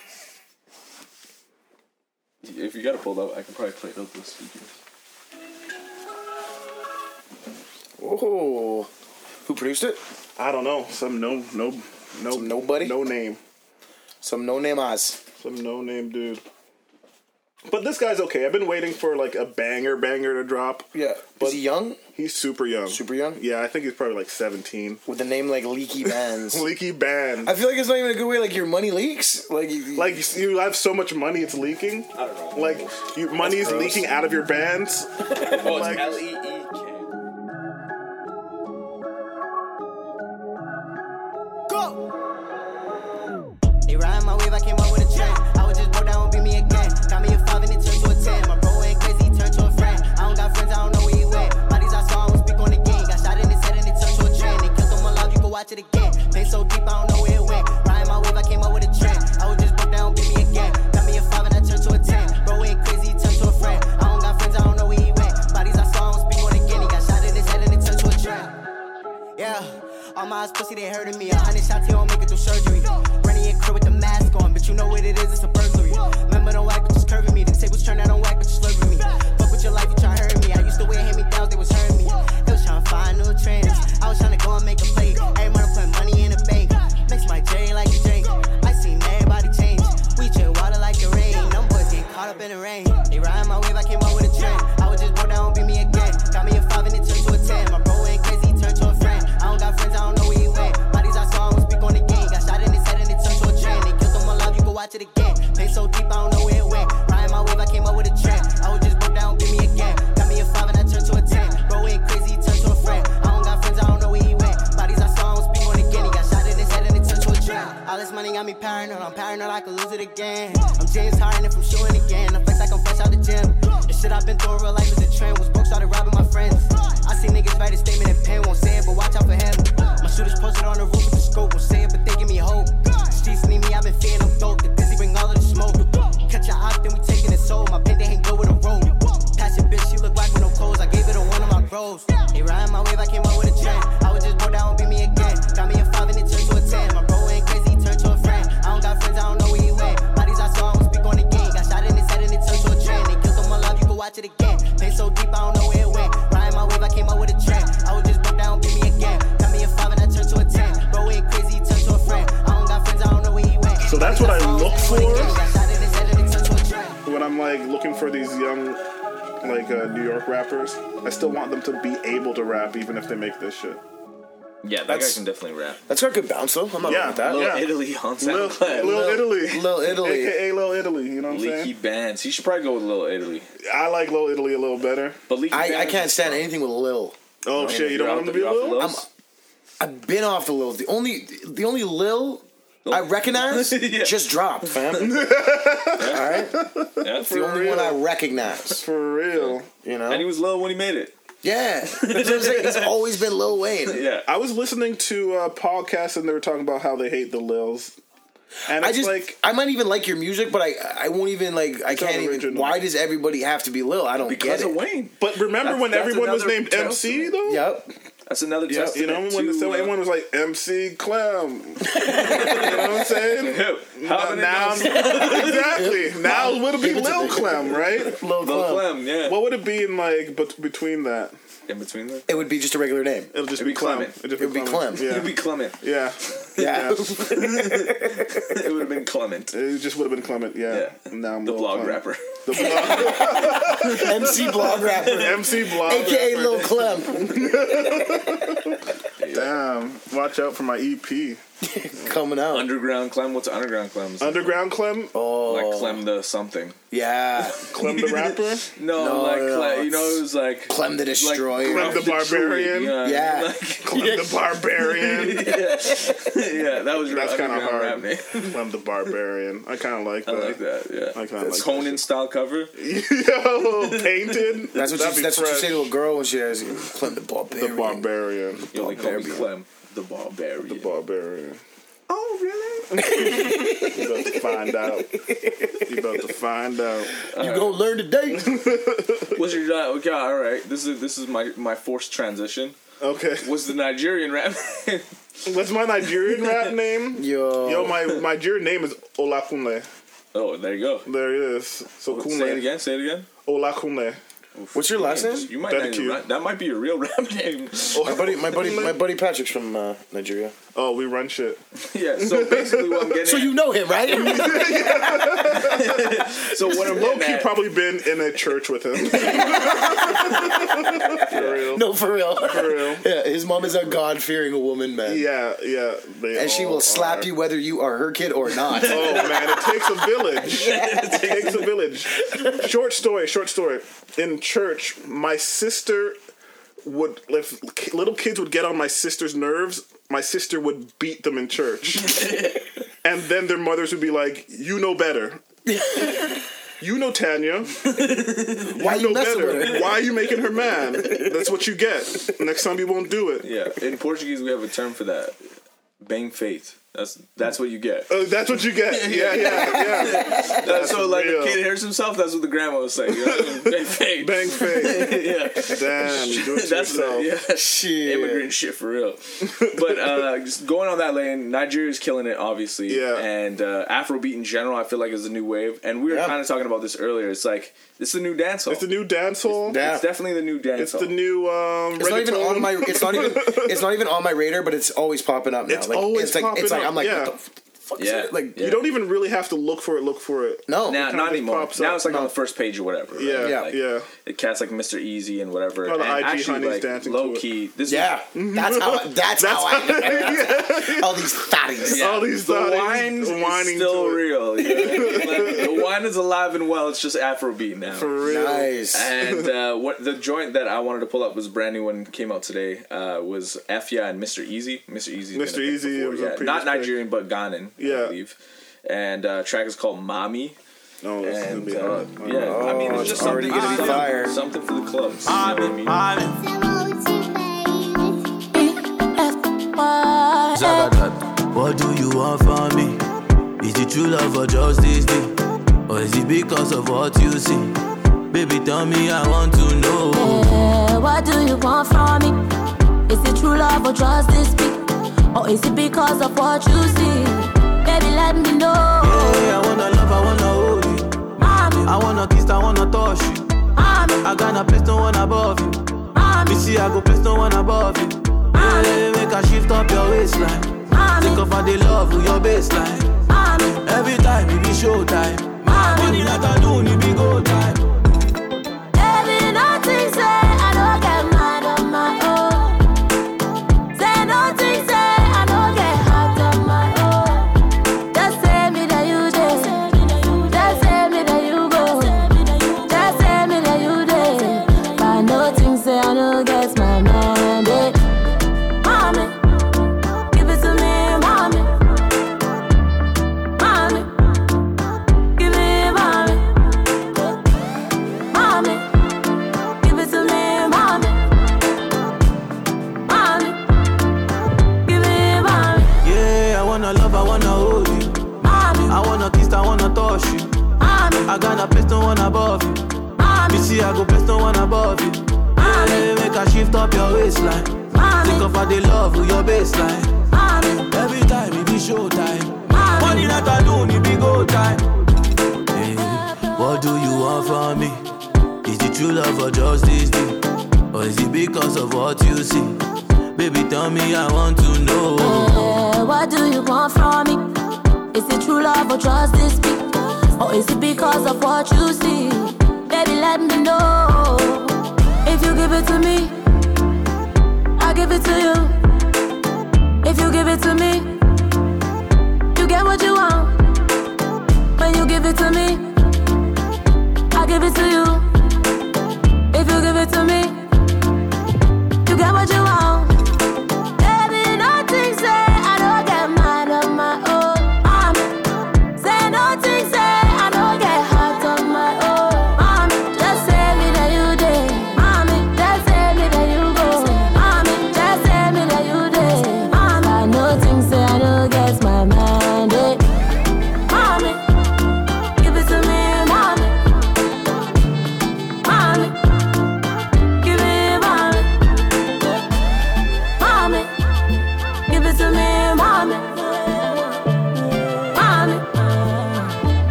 If you got it pulled up, I can probably play it up with speakers. oh, who produced it? I don't know. Some no no no Some nobody? no name. Some no name Oz. Some no name dude. But this guy's okay. I've been waiting for like a banger banger to drop. Yeah. But- is he young? He's super young. Super young? Yeah, I think he's probably like 17. With a name like Leaky Bands. Leaky band. I feel like it's not even a good way. Like your money leaks. Like you, like you have so much money it's leaking. I don't know. Like you, money is gross. leaking out of your bands. Oh, like- it's L E E eyes pussy, they hurting me. A hundred shots, he won't make again. I'm James Harden if I'm shooting again. I flex like I'm fresh out the gym. The shit I've been through real life is a trend. Was broke, started robbing my friends. I see niggas write a statement in pen, won't say it, but watch out for him. My shooters posted on the roof with the scope, won't say it, but they give me hope. Streets need me, I've been fearing them that's what I look for when I'm like looking for these young like uh, New York rappers. I still want them to be able to rap even if they make this shit. Yeah, that that's, guy can definitely rap. That's got good bounce though. I'm not yeah, with that. Little yeah. Italy on Lil, Lil, Lil Italy. Lil Italy. AKA Lil Italy, you know what I'm Leaky? Bands. He should probably go with Lil Italy. I like Lil Italy a little better. But Leaky I, I can't stand anything with Lil. Oh shit, you don't want him to be Lil? I'm, I've been off the Lil. The only the only Lil I recognize Yeah. just dropped, fam. All right, Yeah. the only one I recognize. For real. You know, And he was low when he made it. yeah. That's what I'm saying. He's always been Lil Wayne. Yeah. I was listening to uh, a podcast and they were talking about how they hate the Lils. And I it's just, like I might even like your music, but I, I won't even like, I can't even. original. Why does everybody have to be Lil? I don't Because get of it. Wayne. But remember That's- when that's everyone was another named MC testament. though? Yep. That's another Yeah, testament. You know, when to, the, uh, everyone was like MC Clem. you know what I'm saying? How now, many exactly. Now it would be Lil Clem, right? Lil Lil Clem. Clem, yeah. What would it be in like bet- between that? In between them. It would be just a regular name. It'll just It'd be, be Clem. Clement. It'd, It would be Clem. Yeah. It'd be Clement. yeah. Yeah. It would have been Clement. It just would have been Clement. Yeah. Yeah. Now I'm The Lil blog Clem. rapper. The blog, MC blog rapper, MC blog. aka rapper. Lil Clem, Damn. Watch out for my EP. coming out. Underground Clem. What's Underground Clem's? Underground Clem. oh, like Clem the something. yeah, Clem the rapper. No, No, like no, Clem, you know, it was like Clem the Destroyer. Clem the Barbarian. Yeah, Yeah. like, Clem the Barbarian. yeah, that was your That's kind of underground rap hard. name. Clem the Barbarian. I kind of like that. I that. like that. Yeah, I kinda like Conan style cover. Yo, painted. That's what That'd you, be that's what you fresh. say to a girl when she has Clem the Barbarian. The Barbarian. You only call me Clem the Barbarian. The Barbarian. oh, really? You about to find out. You about to find out. You gonna learn today? What's your uh, okay? All right. This is this is my my forced transition. Okay. What's the Nigerian rap? name? What's my Nigerian rap name? Yo, Yo, my my Nigerian name is Olakunle. oh, there you go. There it is. So Say it again. Say it again. Olakunle. What's your last name? You might Daddy not Q. even that might be your real rap name. My buddy, my buddy, my buddy Patrick's from uh, Nigeria. Oh, we run shit. yeah. So basically, what I'm getting. So at- you know him, right? So what I'm low key at- probably been in a church with him. For real. no, for real. For real. Yeah, his mom is a God fearing woman, man. Yeah, yeah. they And she all will slap are. you whether you are her kid or not. Oh man, it takes a village. it takes a village. Short story, short story. In church, my sister would if little kids would get on my sister's nerves, my sister would beat them in church. and then their mothers would be like, "You know better." You know Tanya. Why You you know better. Why are you making her mad? That's what you get. Next time you won't do it. Yeah, in Portuguese we have a term for that. Bang faith. That's that's what you get. Uh, that's what you get. Yeah, yeah, yeah. That's so like real. a kid hears himself. That's what the grandma was saying. You know? Bang faith. Bang face. yeah. Damn, you do it to That's yourself. what, yeah. Shit. immigrant shit for real. But uh, just going on that lane, Nigeria's killing it, obviously. Yeah. And uh, Afrobeat in general, I feel like is a new wave. And we were Yeah. kind of talking about this earlier. It's like it's the new dance hall. It's the new dance hall. Yeah. It's definitely the new dance It's hall. the new um It's not even on my. It's not even. It's not even on my radar, but it's always popping up now. It's like, always it's like, popping It's like up, I'm like, yeah. what the f- fuck is Yeah. Like, Yeah. You don't even really have to look for it. Look for it. no. now, kinda not anymore. Now it's like on the first page or whatever. Yeah. Yeah. Like, yeah. The cats like Mr. Eazi and whatever. Oh, the and IG actually, like, dancing low key. This Yeah, that's how. That's, how I. All these fatties. Yeah, All these the thotties wine is still to it. real. yeah. Like, the wine is alive and well. It's just Afrobeat now. For real. Nice. and uh, what the joint that I wanted to pull up was brand new one came out today. Uh, was Fya and Mr. Eazi. Mr. Eazi. Mr. Eazi was yeah, previous not pick. Nigerian but Ghanaian. Yeah. I believe. And uh, track is called Mommy. No, this is gonna be uh, hard. yeah, I mean Oh, it's just already something gonna be fire. Something for the clubs. you know what I mean? Zagadat, what do you want from me? Is it true love or just this thing? Or is it because of what you see? Baby, tell me, I want to know. Yeah, what do you want from me? Is it true love or just this beat? Or is it because of what you see? Baby, let me know. Yeah, I wanna kiss, I wanna touch you. mommy, I gotta place no one above you. mommy, Me see, I go place no one above you. Yeah, make a shift up your waistline. Think mommy, of how they love with your baseline. mommy, Every time it be showtime. mommy. Money like I do, it be go time.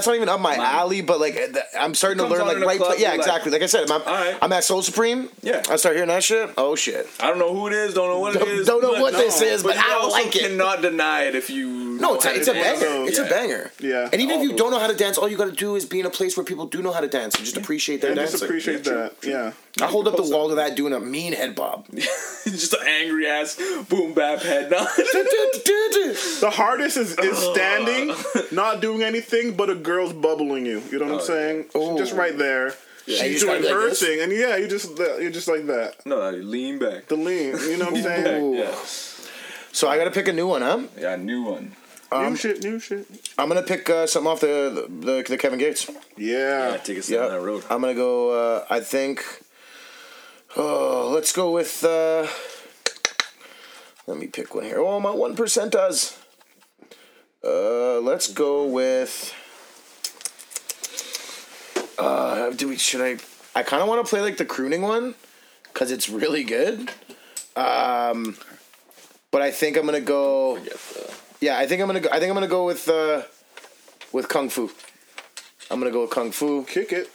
That's not even up my alley. But like, I'm starting to learn like right. club, yeah, you're like, exactly. Like I said, I'm, Alright. I'm at Soul Supreme. Yeah. I start hearing that shit. Oh shit. I don't know who it is, don't know what it Don't- know but what this is, but you I also like it. cannot deny it if you. No, it's a, it's a dance. banger. It's Yeah. a banger. Yeah. And even if you don't know how to dance, all you got to do is be in a place where people do know how to dance and just appreciate their And just dancing. appreciate that. Yeah. I hold up the wall to that doing a mean head bob. just an angry ass boom bap head nod. The hardest is, is uh. standing, not doing anything, but a girl's bubbling you. You know what I'm oh. saying? Oh. Just right there. you She's doing gotta like her thing, and yeah, you just you're just like that. no, no, lean back. The lean. You know what I'm saying? Yeah, So I got to pick a new one, huh? yeah, a new one. New shit, new shit. I'm gonna pick uh, something off the, the the Kevin Gates. Yeah. Yeah, take us Yeah, down that road. I'm gonna go. Uh, I think. Oh, let's go with. Uh, let me pick one here. Oh, my one percent does. Uh, let's go with. Uh, do we? Should I? I kind of want to play like the crooning one, cause it's really good. Um, but I think I'm gonna go. Forget the- Yeah, I think I'm gonna go. I think I'm gonna go with uh, with kung fu. I'm gonna go with kung fu. Kick it.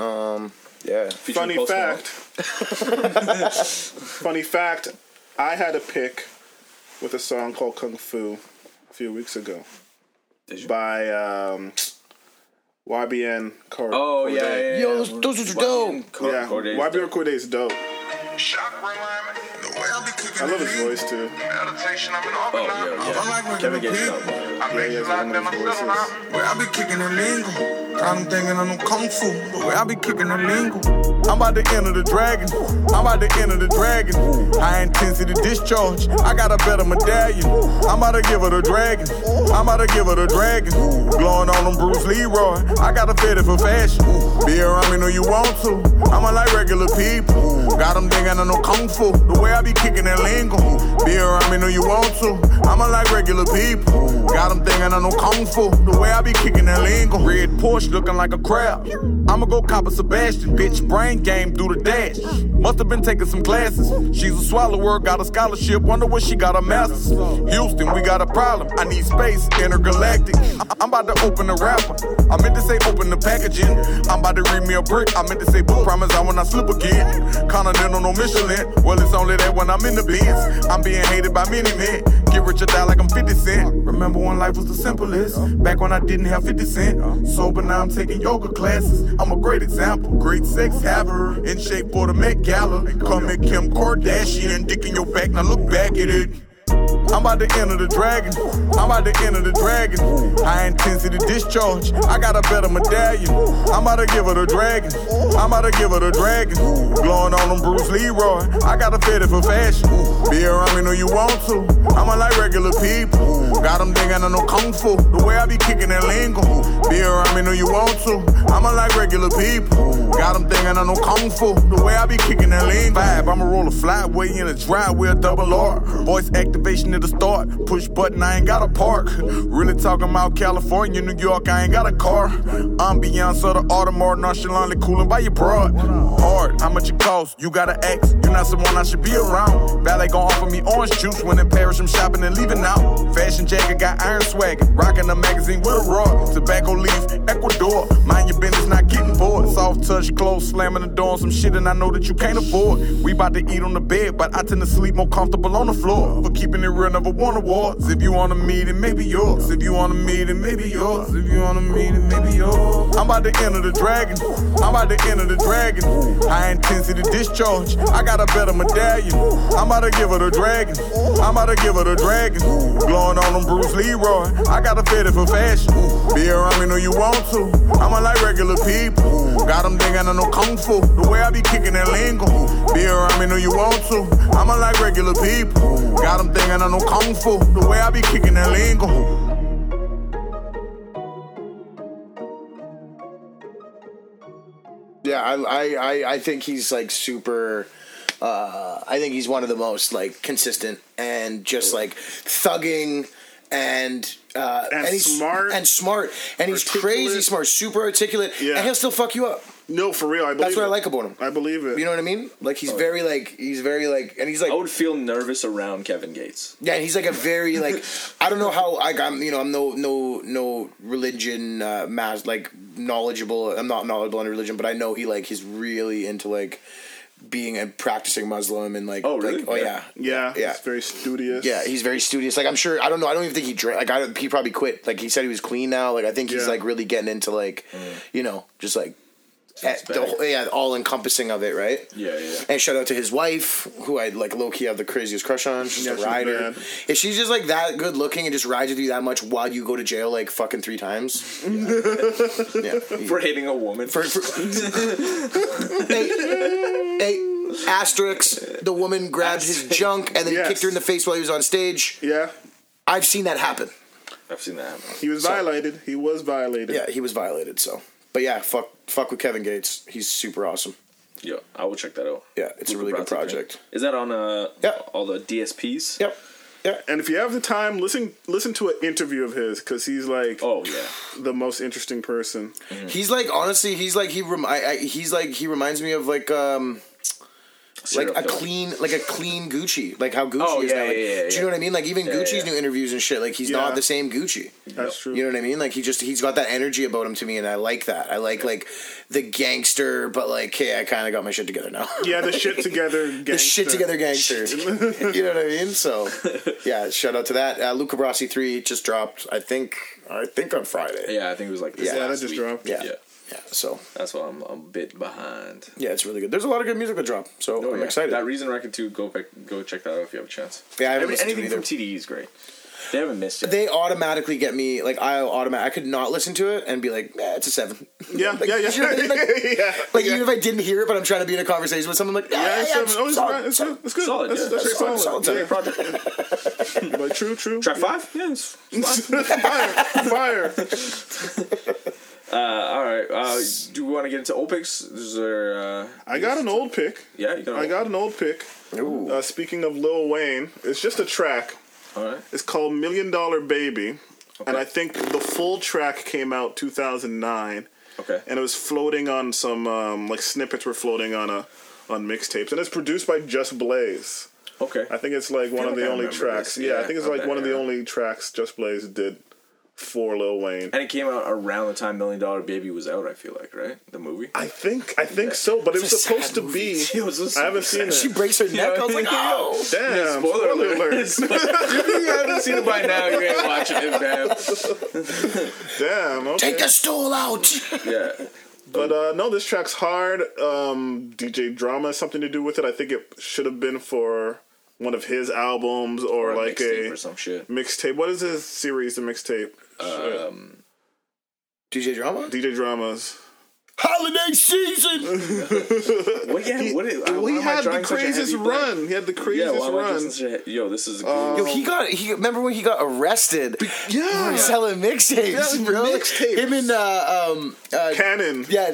Um, Yeah. Funny fact. Funny fact. I had a pick with a song called Kung Fu a few weeks ago Did you? by um, YBN Cor- Oh yeah, Cordae. yeah, yeah. Yo, those, those are dope. Cor- Yeah, Cordae's YBN dope. Cordae is dope. I love his voice too. Oh yeah, yeah. Kevin Gates is up. Yeah, he has one of his voices. Where I be kicking the I'm thinking of no kung fu. The way I be kicking the lingo. I'm about to enter the dragon. I'm about to enter the dragon. High intensity discharge. I got a better medallion. I'm about to give her the dragon. I'm about to give her the dragon. Blowing on them Bruce Leroy. I got a fetish for fashion. Be around me, know you want to. I'm a like regular people. Got them thinking of no kung fu. The way I be kicking that lingo. Be around me, know you want to. I'm a like regular people. Got them thinking of no kung fu. The way I be kicking that lingo. Red Porsche looking like a crab. I'ma go cop a Sebastian. Bitch, brain game do the dash. Must have been taking some classes. She's a swallower, got a scholarship. Wonder what she got a master's. Houston, we got a problem. I need space, intergalactic. I- I'm about to open the wrapper. I meant to say open the packaging. I'm about to read me a brick. I meant to say book promise I will not slip again. Continental, no Michelin. Well, it's only that when I'm in the bins. I'm being hated by many men. Get rich or die like I'm 50 Cent. Remember when life was the simplest? Back when I didn't have 50 Cent. Sober now I'm taking yoga classes. I'm a great example. Great sex haver. In shape for the Met Gala. Come at Kim Kardashian. Dick in your back. Now look back at it. I'm about to enter the dragon. I'm about to enter the dragon. High intensity discharge. I got a better medallion. I'm about to give her the dragon. I'm about to give her the dragon. Glowing on them Bruce Leroy. I got a fetish for fashion. Be around me, know you want to. I'm like regular people. Got them thinking I know kung fu. The way I be kicking that lingo. Be around me, know you want to. I'ma like regular people. Got them thinking I know kung fu. The way I be kicking that lingo. Vibe, I'ma roll a flyway in a driveway, a double R. Voice activation at the start. Push button, I ain't got a park. Really talking about California, New York, I ain't got a car. Ambiance of the Audemars, nonchalantly cooling by your broad. Hard, how much it cost? You got an ask. You're not someone I should be around. Ballet gon' offer me orange juice when in Paris, I'm shopping and leaving out. Fashion jacket, got iron swagger. Rocking a magazine with a rod. Tobacco leaf, Ecuador. Mind your business, not getting bored. Soft touch, close, slamming the door on some shit, and I know that you can't afford. We about to eat on the bed, but I tend to sleep more comfortable on the floor. For keeping it real, never won awards. If you want a meeting, maybe yours. If you want a meeting, maybe yours. If you want a meeting, maybe yours. I'm about to enter the dragon. I'm about to enter the dragon. High intensity discharge. I got a better medallion. I'm about to give her the dragon. I'm about to give her the dragon. Glowing on them Bruce Leroy. I got a fetish for fashion. Be around me, know you want to. I'm a like regular people. Got them thinking I know kung fu. The way I be kicking that lingo. Be around me, know you want to. I'm a like regular people. Got them thinking I know kung fu. The way I be kicking that lingo. Yeah, I, I, I, I think he's like super. Uh, I think he's one of the most like consistent and just like thugging and uh, And he's smart. and smart and he's crazy smart, super articulate, Yeah. and he'll still fuck you up. No, for real. I believe That's what I like about him. I believe it. You know what I mean? Like he's very like he's very like and he's like I would feel nervous around Kevin Gates. Yeah, he's like a very like I don't know how like I'm you know I'm no no no religion uh, mass like knowledgeable. I'm not knowledgeable on religion, but I know he like he's really into like being a practicing Muslim and like Oh, really? like, oh yeah yeah, yeah. It's very studious. yeah he's very studious. Like I'm sure I don't know I don't even think he drank like I don't, he probably quit. Like he said he was clean now. Like I think he's Yeah. like really getting into like you know just like. eh, the whole- yeah, all encompassing of it, right? Yeah, yeah. And shout out to his wife, who I like low key have the craziest crush on. She's Yeah, a she's rider. bad. If she's just like that good looking and just rides with you that much while you go to jail like fucking three times, yeah. For hating a woman. For, for, hey, hey, asterisk. The woman grabbed his junk and then Yes. he kicked her in the face while he was on stage. Yeah. I've seen that happen. I've seen that happen. He was violated. He was violated. Yeah, he was violated. So, but yeah, fuck, fuck with Kevin Gates. He's super awesome. Yeah, I will check that out. Yeah, it's a really good Luca Brasi thing. project. Is that on uh Yep. all the DSPs? Yep. Yep. And if you have the time, listen listen to an interview of his because he's like Oh yeah. the most interesting person. He's like honestly, he's like he rem- I, I, he's like he reminds me of like um like Serial a clean like a clean Gucci, like how Gucci Oh, is yeah, now. Like, yeah, yeah, Do you know what I mean? Like even Yeah, Gucci's yeah. new interviews and shit, like he's Yeah. not the same Gucci. That's true. You know what I mean? Like he just he's got that energy about him to me, and I like that. I like like the gangster, but like hey, I kind of got my shit together now. Yeah, the shit together. Gangster. the shit together gangster. you know what I mean? So yeah, shout out to that. Uh, Luca Brasi three just dropped. I think I think on Friday. Yeah, I think it was like this Yeah, that just week. dropped. Yeah. Yeah. Yeah, so That's why I'm, I'm a bit behind. yeah, it's really good. There's a lot of good music that drop, so Oh, I'm yeah. excited. That Reason Record 2, go pick, go check that out if you have a chance. Yeah, I haven't Every- listened to anything it from. TDE is great. They haven't missed it. they automatically get me like I automatic. I could not listen to it and be like, yeah, it's a seven. Yeah, Like, yeah, yeah. you know I mean? Like- yeah. Like yeah. even if I didn't hear it, but I'm trying to be in a conversation with someone, like, yeah, Yeah, yeah, it's yeah, seven. Oh, it's, solid, right. it's solid. good. It's good. Solid, That's, yeah. that's That's solid, solid. solid Yeah. project. But true, true. Track 5? Yeah, it's Fire, fire. Uh, all right. Uh, do we want to get into old picks? Is there? Uh, I got an old pick. yeah, you got. an I got an old pick. Ooh. Uh, speaking of Lil Wayne, it's just a track. All right. It's called Million Dollar Baby. And I think the full track came out 2009. Okay. And it was floating on some, um, like snippets were floating on a on mixtapes. And it's produced by Just Blaze. Okay. I think it's like one of like the I only remember tracks. this. Yeah, I Yeah, think it's like one of the only tracks Just Blaze did for Lil Wayne. And it came out around the time Million Dollar Baby was out. I feel like right, the movie. I think I think so, but it was supposed to movie. be. It was a I haven't seen it. She breaks her neck. I was like, oh. Damn, Spoiler spoiler alert. alert. if you haven't seen it by now, you ain't watching it, man. Damn. Okay. Take the stool out. Yeah. But uh, no, this track's hard. Um, DJ Drama has something to do with it. I think it should have been for one of his albums or, Or a like mixtape a or some shit. mixtape. What is his series? The mixtape. Um, DJ Drama? DJ dramas. Holiday season! what? Yeah, He, what is, well, he had the drawing such a craziest heavy blank? run. He had the craziest why am I run. drawing a, yo, this is a Yo, he got he remember when he got arrested yeah. for selling mixtapes, Yeah, bro. mixtapes. Him and uh um uh, Cannon. yeah,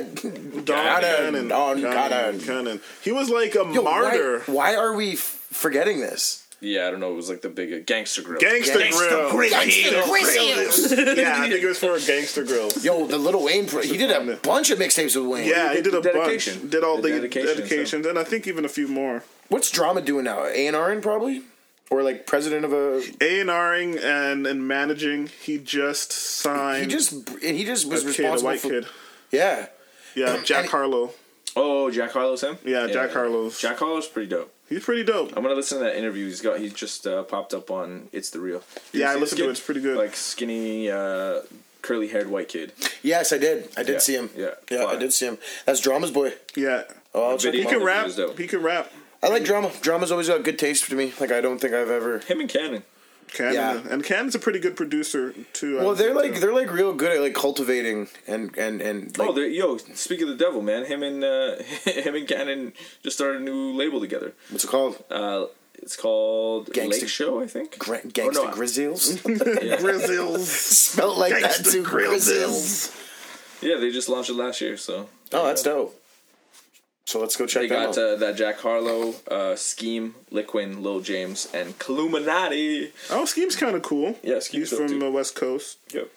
Don Cannon, Don Cannon. Cannon. Cannon. He was like a Yo, martyr. Why, why are we f- forgetting this? Yeah, I don't know. It was like the big uh, gangster grill. Gangster, Gangsta Grill. Gangsta yeah, I think it was for a Gangster Grill. Yo, the Little Wayne, pro- he did a bunch of mixtapes with Wayne. Yeah, he did a Dedication. bunch. Did all The the, dedication dedications, and I think even a few more. What's Drama doing now? A and R probably, or like president of a. A and Ring and and managing. He just signed. He just he just a was kid, a responsible white for. kid. Yeah, Yeah, Jack And- Harlow. Oh, Jack Harlow's him. Yeah, Jack Harlow's. Jack Harlow's pretty dope. He's pretty dope. I'm gonna listen to that interview. He's got. He just uh, popped up on It's the Real. Did Yeah, I listened this to it. It's pretty good. Like skinny, uh, curly haired white kid. yes, I did. I did Yeah, see him. yeah. yeah, I Why? did see him. That's Drama's boy. Yeah, Oh, I'll The check video- him he out. can rap. is. He can rap. I like Drama. Drama's always got good taste to me. Like I don't think I've ever. Him and Cannon. Cannon Yeah. and Cannon's a pretty good producer too. I Well, they're like too. they're like real good at like cultivating and and and like oh, they're- yo, speak of the devil, man. Him and uh, him and Cannon just started a new label together. what's it called? Uh, it's called Gangsta- Lake Show, I think. Gra- Oh, Gangsta no, Grizzles. yeah. Grizzles. Spelt like that too. Grizzles. Grizzles. yeah, they just launched it last year, so. Oh, that's dope. So let's go check They them got out. uh, that Jack Harlow, uh, Scheme, Liquin, Lil James, and Illuminati. Oh, Scheme's kind of cool. Yeah, Scheme's he's from too. the West Coast. Yep.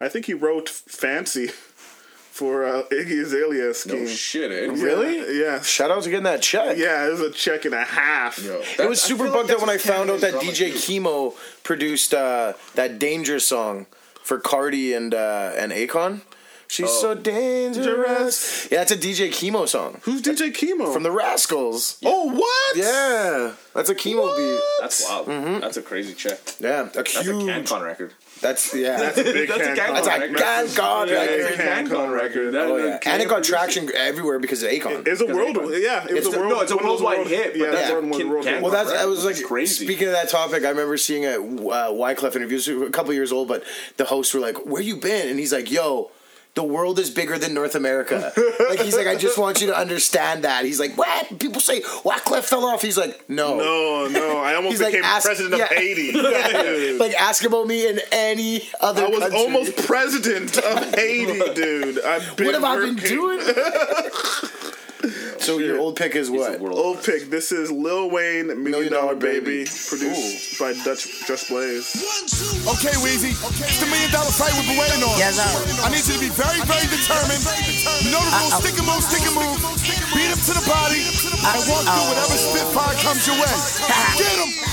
I think he wrote "Fancy" for uh, Iggy Azalea Scheme. No shit, eh? Really? Yeah. Shout out to getting that check. Yeah, it was a check and a half. Yo, It was super feel like out when I found out that DJ Drama. Kemo produced uh, that Dangerous song for Cardi and uh, and Akon. She's Oh. so dangerous. Yeah, it's a DJ Kemo song Who's DJ Kemo? from the Rascalz. oh, what? Yeah, that's a Kemo beat. That's wild. That's a crazy check. Yeah, a That's a huge. CanCon record. That's yeah. That's a big That's a Can Can- That's a record. Can Con Yeah, record. it's a CanCon record. That- Oh that yeah, and it got produced traction everywhere because of Akon. It's a world. Akon. Yeah, it was It's a the- world. no, it's a one of those worldwide world- hit, but Yeah, that's one a world hit. Well, that's I was like It's crazy. Speaking of that topic, I remember seeing a uh, Wyclef interview. A couple years old, but the hosts were like, "Where you been?" And he's like, "Yo." The world is bigger than North America. like he's like, I just want you to understand that. He's like, what? People say Wyclef fell off. He's like, no. No, no, I almost He's like, became ask- president yeah. of Haiti. Dude. Like ask about me in any other. I was country. almost president of Haiti, dude. I've been What have I been doing? so your old pick is what? world. Old pick. This is Lil Wayne, Million, Million Dollar Dollar Baby, Baby. produced by Dutch Just Blaze. Okay, Weezy. It's the million dollar fight we've been waiting on. Yes, sir. I need you to be very, very determined. You know the rules. Stick and move, stick and move. Beat him to the body. And walk through whatever spitfire comes your way. Get him.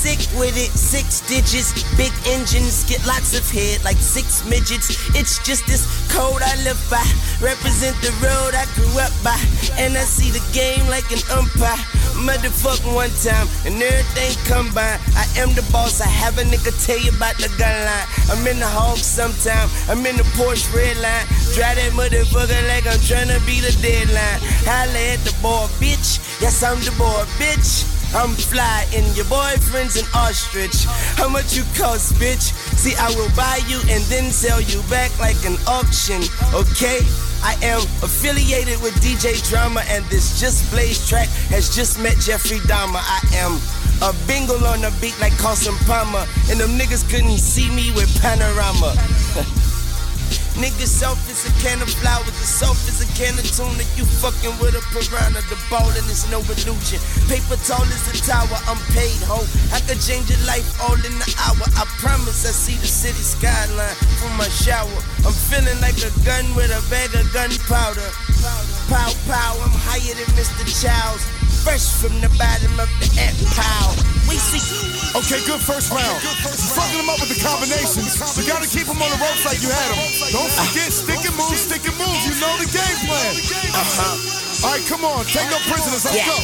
Sick with it, six digits, big engines, get lots of head like six midgets. It's just this code I live by, represent the road I grew up by, and I see the game like an umpire. Motherfucking one time, and everything by. I am the boss, I have a nigga tell you about the gun line. I'm in the hog sometime, I'm in the Porsche red line. Drive that motherfucker like I'm tryna be the deadline. Holla at the boy, bitch. Yes, I'm the boy, bitch. I'm fly your boyfriend's an ostrich. How much you cost, bitch? See, I will buy you and then sell you back like an auction, okay? I am affiliated with DJ Drama, and this Just Blaze track has just met Jeffrey Dahmer. I am a bingle on the beat like Carson Palmer, and them niggas couldn't see me with panorama. Niggas as a can of flour, the soft is a can of tuna. You fucking with a piranha, the ballin' is no illusion. Paper tall as a tower, I'm paid, ho. I could change your life all in an hour. I promise I see the city skyline from my shower. I'm feeling like a gun with a bag of gunpowder. Pow, pow, I'm higher than Mr. Childs. Fresh from the bottom of the ant pile. We see. Okay, good first round. You fucking them up with the combinations. You gotta keep them on the ropes like you had them. Don't forget, stick and move, stick and move. You know the game plan. Uh huh. All right, come on, take no prisoners. Let's Yeah. go.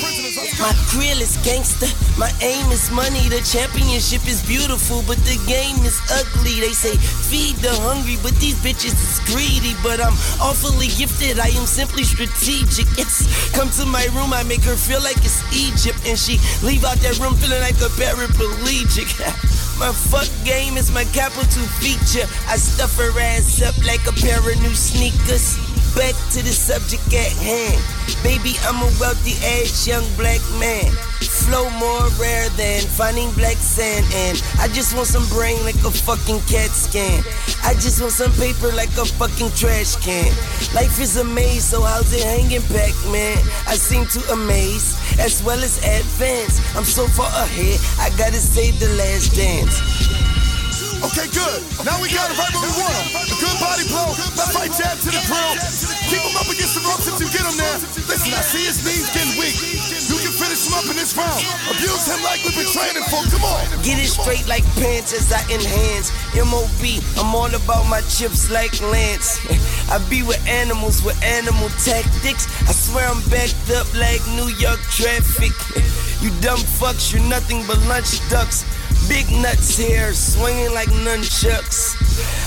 My grill is gangster. My aim is money. The championship is beautiful, but the game is ugly. They say feed the hungry, but these bitches is greedy. But I'm awfully gifted. I am simply strategic. Yes, come to my room. I make her feel like it's Egypt, and she leave out that room feeling like a paraplegic. My fuck game is my capital feature. I stuff her ass up like a pair of new sneakers. Back to the subject at hand. Baby, I'm a wealthy ass young black man. Flow more rare than finding black sand. And I just want some brain like a fucking CAT scan. I just want some paper like a fucking trash can. Life is a maze, so how's it hanging back, man? I seem to amaze as well as advance. I'm so far ahead, I gotta save the last dance. Okay, good. Now we got it right where we want him. A good body blow. Left right jab to the grill. Keep him up against the ropes if you get him there. Listen, I see his knees getting weak. You can finish him up in this round. Abuse him like we've been training for. Come on. Get it straight like pants as I enhance. MOB, I'm all about my chips like Lance. I be with animals with animal tactics. I swear I'm backed up like New York traffic. You dumb fucks, you're nothing but lunch ducks. Big nuts here, swinging like nunchucks.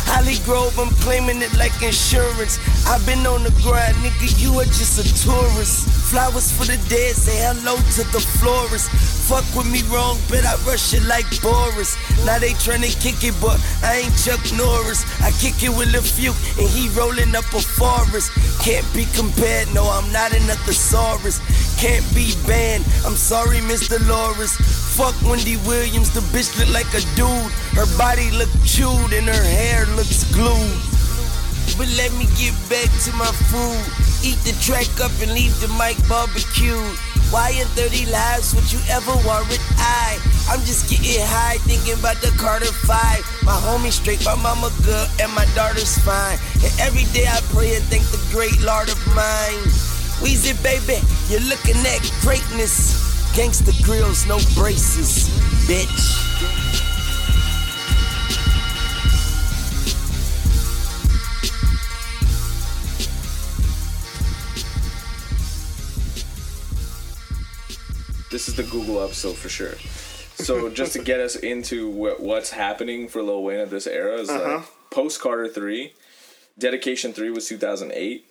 Holly Grove, I'm claiming it like insurance. I've been on the grind, nigga, you are just a tourist. Flowers for the dead, say hello to the florist. Fuck with me wrong, bet I rush it like Boris. Now they tryna kick it, but I ain't Chuck Norris. I kick it with a few, and he rolling up a forest. Can't be compared, no, I'm not in a thesaurus. Can't be banned, I'm sorry, Mr. Loris. Fuck Wendy Williams, the bitch look like a dude. Her body look chewed and her hair looks glued. But let me get back to my food. Eat the track up and leave the mic barbecued. Why in 30 lives would you ever warrant I? I'm just getting high thinking about the Carter 5. My homie straight, my mama good, and my daughter's fine. And every day I pray and thank the great Lord of mine. Weezy baby, you're looking at greatness. Gangsta grills, no braces, bitch. This is the Google episode for sure. So just to get us into what, what's happening for Lil Wayne at this era is Uh-huh. like post Carter three, Dedication three was two thousand eight,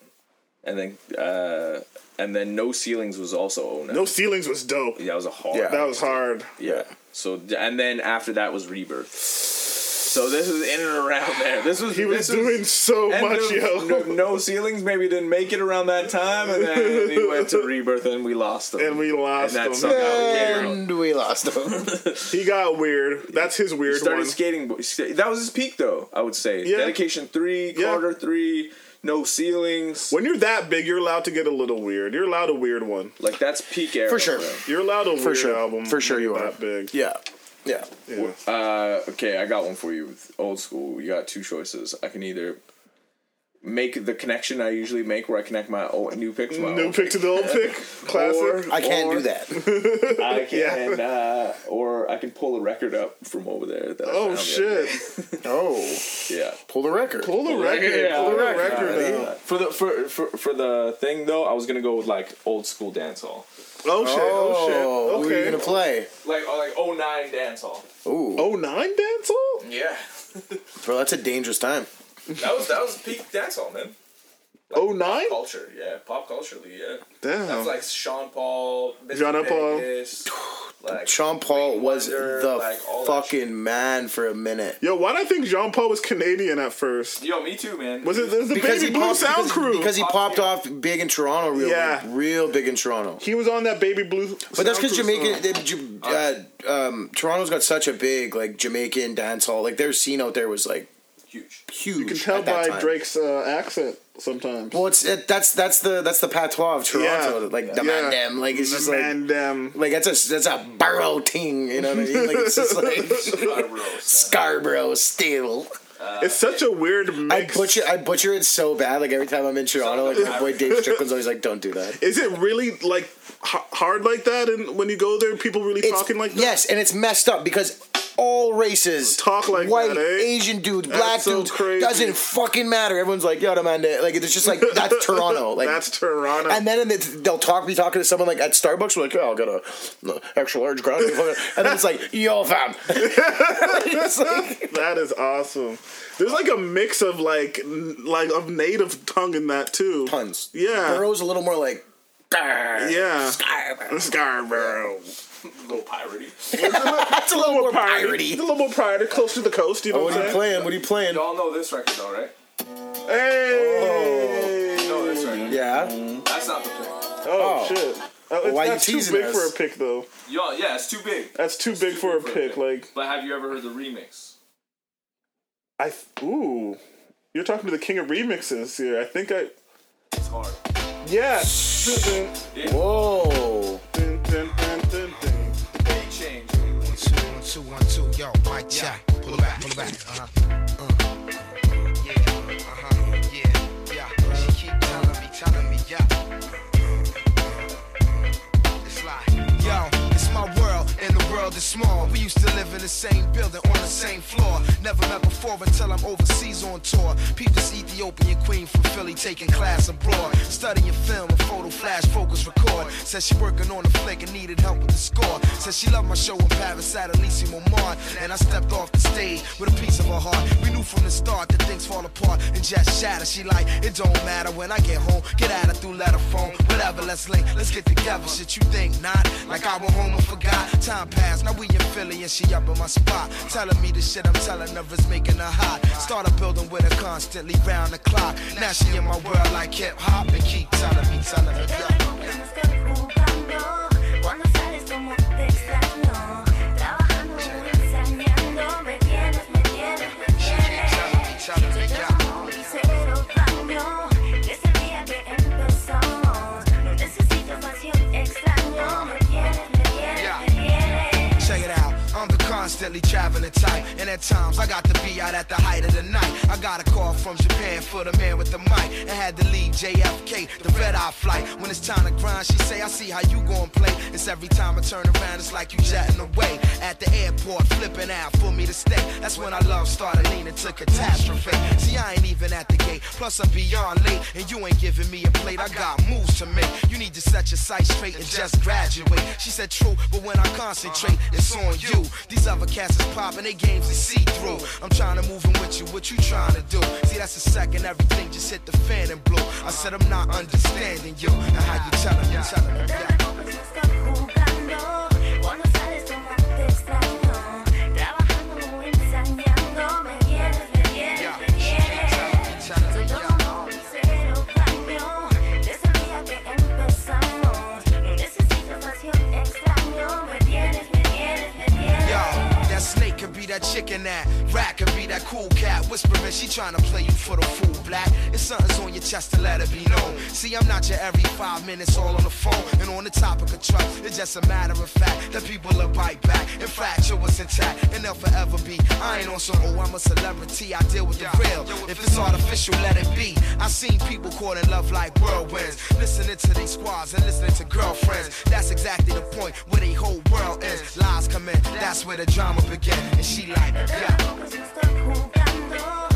and then uh, and then No Ceilings was also 09. No ceilings was dope. yeah, that was a hard. Yeah. That was hard. Yeah. So and then after that was Rebirth. So this is in and around there. This was He was this doing so much, no, yo. No, no ceilings maybe didn't make it around that time, and then he went to Rebirth and we lost him. And we lost and him. somehow came. And we lost him. He got weird. That's his weird started one. skating. That was his peak, though. I would say. Yeah. Dedication three, Yeah. Three, no ceilings. When you're that big, you're allowed to get a little weird. You're allowed a weird one. Like that's peak era For sure. bro. You're allowed a weird sure. album. For sure you you're are. That big. yeah. Yeah. Yeah. Uh, okay, I got one for you. Old school. You got two choices. I can either make the connection I usually make, where I connect my old new pick to my New old pick to the old pick. Classic. Or- I can't or do that. I can, uh, or I can pull a record up from over there. That oh found the other shit! Oh, Yeah. pull the record. Pull the record. Yeah, Pull the yeah, record. yeah, out. yeah. For the for, for for the thing though, I was gonna go with like old school dancehall, Oh shit! Oh Oh, shit! who are you Okay. gonna play? like oh, like 09 dancehall. Ooh, Oh nine dancehall. Yeah, bro, that's a dangerous time. That was that was peak dancehall, man. Oh nine. Culture, yeah, pop culturally, yeah. Damn. That was like Sean Paul, Mr. Sean Paul. Like Sean Paul Wayne was Wonder, the like, all that shit. fucking man for a minute. Yo, why did I think Jean Paul was Canadian at first? Yo, me too, man. Was it, it was the Because Baby he Blue popped Sound because, Crew? because he popped off big in Toronto, real Yeah. real big in Toronto. he was on that Baby Blue. But that's because Sound Jamaican, they, uh, um, Toronto's got such a big like Jamaican dance hall. Like their scene out there was like huge. huge. You can tell by time. Drake's uh, accent sometimes. Well, it's it, that's that's the that's the patois of Toronto. Yeah. Like the Yeah. man them. Like it's just Man, like like that's a that's a borough ting. You know what I mean? Like it's just like Scarborough still. it's such a weird I mix. butcher I butcher it so bad. Like every time I'm in Toronto, like my boy Dave Strickland's always like, "Don't do that." Is it really like h- hard like that? And when you go there, people really It's- talking like that? Yes, and it's messed up because all races. Talk like white, that, eh? Asian dudes, That's black so dudes. crazy. Doesn't fucking matter. Everyone's like, yo, man, like it's just like that's Toronto. Like That's Toronto. And then they'll talk, be talking to someone like at Starbucks, we're like, oh, I'll get a no, extra large ground. beef." and then it's like, yo, fam. Like- That is awesome. There's like a mix of like like of native tongue in that too. Tons. Yeah. Burrow's a little more like, Yeah. Scarborough. Scarborough. Little piratey. That's a little more Pirate. piratey. A little more pirate, close to the coast. You know Oh, what what I'm are you playing? What are you playing? Y'all know this record though, right? Hey. know this record. Yeah. That's not the pick. Oh, Oh. shit. Oh, it's, why you that's too big us? for a pick though. Y'all, yeah, it's too big. That's too big for a big pick. Like But have you ever heard the remix? I ooh, you're talking to the king of remixes here. I think I It's hard. yeah. Whoa. Dun, dun, dun. Big change. One, two, one, two. Yo, mic check. Pull it back, pull it back. Uh-huh. Uh. Yeah, uh-huh. Yeah, yeah. She keep telling me, telling me, yeah. World is small. We used to live in the same building on the same floor. Never met before until I'm overseas on tour. Peep this Ethiopian queen from Philly taking class abroad. Studying film and photo flash focus record. Says she working on a flick and needed help with the score. Says she loved my show in Paris at Élysée Montmartre. And I stepped off the stage with a piece of her heart. We knew from the start that things fall apart and just shatter. She like, it don't matter when I get home. Get at her through letter phone. Whatever, let's link, let's get together. Shit you think not? Like I went home and forgot. Time passed, now we in Philly and she up in my spot. Telling me the shit I'm telling her is making her hot. Started building with her constantly round the clock. Now she in my world like hip hop and keep telling me, telling me, yeah. Constantly traveling type, and at times I got to be out at the height of the night. I got a call from Japan for the man with the mic, and had to leave JFK, the red eye flight. When it's time to grind, she say, I see how you gon' play. It's every time I turn around, it's like you jetting away. At the airport, flipping out for me to stay. That's when our love started leaning to catastrophe. See, I ain't even at the gate, plus I'm beyond late, and you ain't giving me a plate. I got moves to make. You need to set your sights straight and just graduate. She said, True, but when I concentrate, it's on you. These other cats is popping, they games is see through. I'm trying to move in with you, what you trying to do? See, that's the second everything just hit the fan and blew. I said, I'm not understanding you. Now, how you telling me, telling me, yeah. That chicken that rat could be that cool cat whispering. She trying to play you for the fool black. It's something's on your chest to let it be known. See i'm not your every five minutes all on the phone and on the topic of trust. It's just a matter of fact that people will bite back infraction was intact and they'll forever be. I ain't on some oh i'm a celebrity. I deal with the real. If it's artificial let it be. I seen people caught in love like whirlwinds. Listening to these squads and listening to girlfriends. That's exactly the point where they whole world is. Lies come in that's where the drama begins. and she like yeah Pues no estoy jugando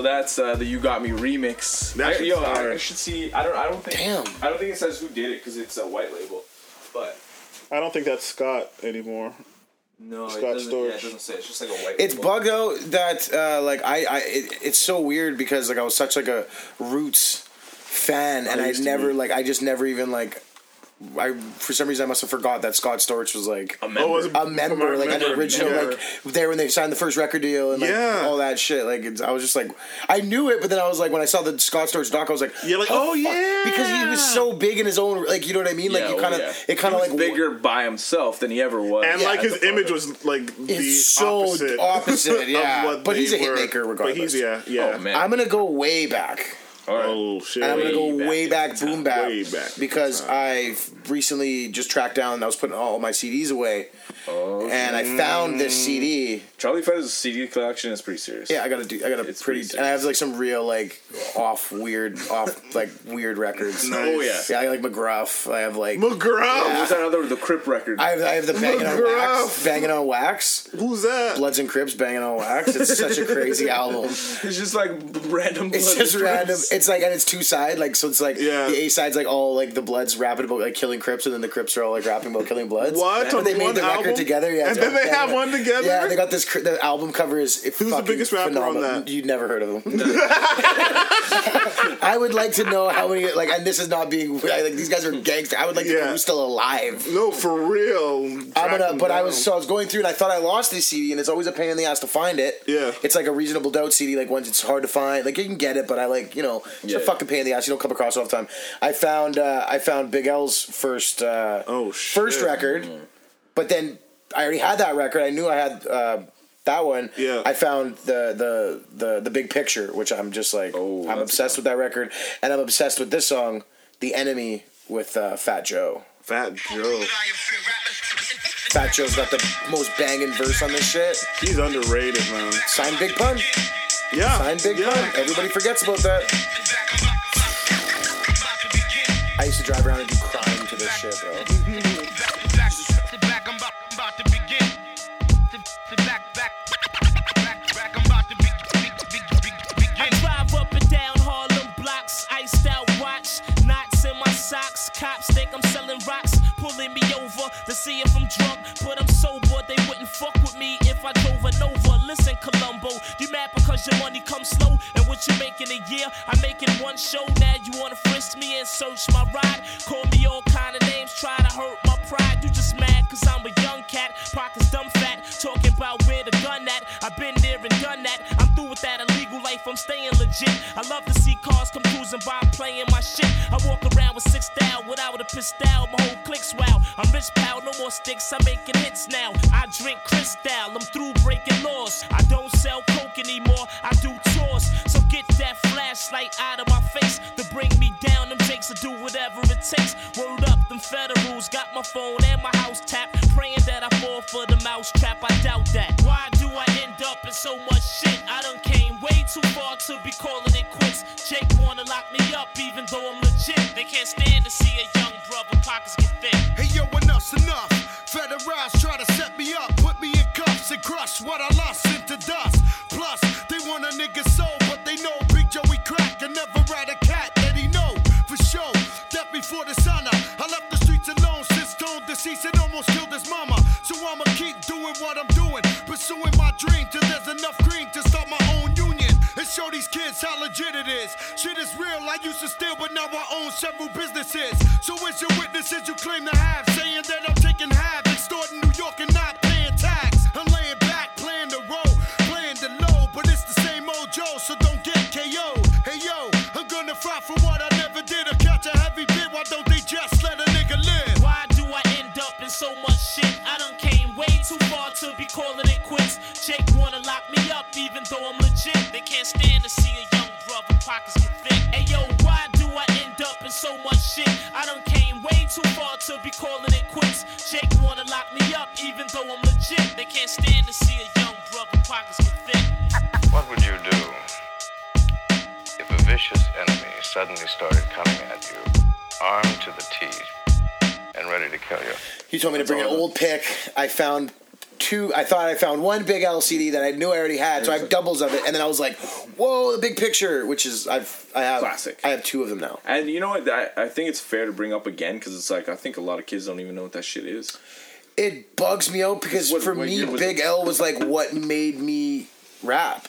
so that's uh, the "You Got Me" remix. That I, yo, I. I should see. I don't. I don't think. Damn. I don't think it says who did it because it's a white label. But I don't think that's Scott anymore. no, Scott it doesn't. Yeah, it doesn't say. It's just like a white. It's label. bugged out that uh, like I, I it, it's so weird because like I was such like a Roots fan and I, never like I just never even like I for some reason I must have forgot that Scott Storch was like A member. Oh, was a member, like an original, yeah. like there when they signed the first record deal and like Yeah. all that shit. Like it's, I was just like, I knew it, but then I was like, when I saw the Scott Storch doc, I was like, You're like, how oh, yeah. because he was so big in his own, like you know what I mean? Like Yeah, you oh, kind of, yeah. it kind of like was bigger by himself than he ever was. And Yeah, like his image was like the It's so opposite, opposite, yeah. of what But he's a hit were. maker But he's regardless. yeah, yeah. Oh man. I'm gonna go way back. All right. Oh shit! And I'm gonna go Way way back back, boom bap, Way back because. I've recently just tracked down. I was putting all my CDs away, Oh, and I found this CD. Charlie Fetter's CD collection is pretty serious. Yeah, I gotta do. I got a It's pretty, pretty and I have like some real like off weird, off like weird records. Oh yeah. Yeah, I got, like McGruff. I have like McGraw. What's that other? The Crip record. I have, I have the banging on wax, banging on wax, Who's that? Bloods and Crips banging on wax. It's such a crazy album. it's just like random. It's just random. It's like and it's two side like so. It's like Yeah. the A side's like all like the Bloods rapping about like killing Crips, and then the Crips are all like rapping about killing Bloods. What? But they made the album? record together. Yeah, And then they have one together? Yeah, they got this. The album cover is who's the biggest rapper on that? You'd never heard of them. I would like to know how many like, and this is not being like these guys are gangster. I would like to know Yeah. who's still alive. No, for real. I'm gonna, but I was so I was going through and I thought I lost this CD and it's always a pain in the ass to find it. Yeah. it's like a reasonable doubt CD. Like once it's hard to find, like you can get it, but I like you know it's a fucking pain in the ass. You don't come across all the time. I found uh, I found Big L's first uh, Oh, first shit. record, but then I already had that record. I knew I had. Uh, that one, Yeah. I found the, the the the big picture, which I'm just like, Oh, I'm obsessed with that record, and I'm obsessed with this song, "The Enemy" with uh, Fat Joe. Fat Joe. Fat Joe's got the most banging verse on this shit. He's underrated, man. Sign Big Pun. Yeah. Sign Big yeah. Pun. Everybody forgets about that. I used to drive around and do crime to this shit, bro. Show. Now you wanna frisk me and search my ride, call me all kind of names, try to hurt my pride. You just mad cause I'm a young cat, pockets dumb fat, talking about where the gun at. I've been there and done that. I'm through with that illegal life, I'm staying legit. I love to see cars come cruising by, playing my shit. I walk around with six style without a pistol, my whole clique's wow. I'm rich pal, no more sticks, I'm making hits now. I drink crystal, I'm through businesses. So it's your witnesses you claim to have, saying that I'm taking half, extorting New York and not paying tax. I'm laying back, playing the role, playing the low, but it's the same old Joe, so don't get KO. Hey yo, I'm gonna fight for what pick. I found two. I thought I found one big LCD that I knew I already had, so I have doubles of it. And then I was like, "Whoa, the big picture!" Which is I've I have Classic. I have two of them now. And you know what? I, I think it's fair to bring up again because it's like I think a lot of kids don't even know what that shit is. It bugs me out because What- for what me, Big it? L was like what made me rap.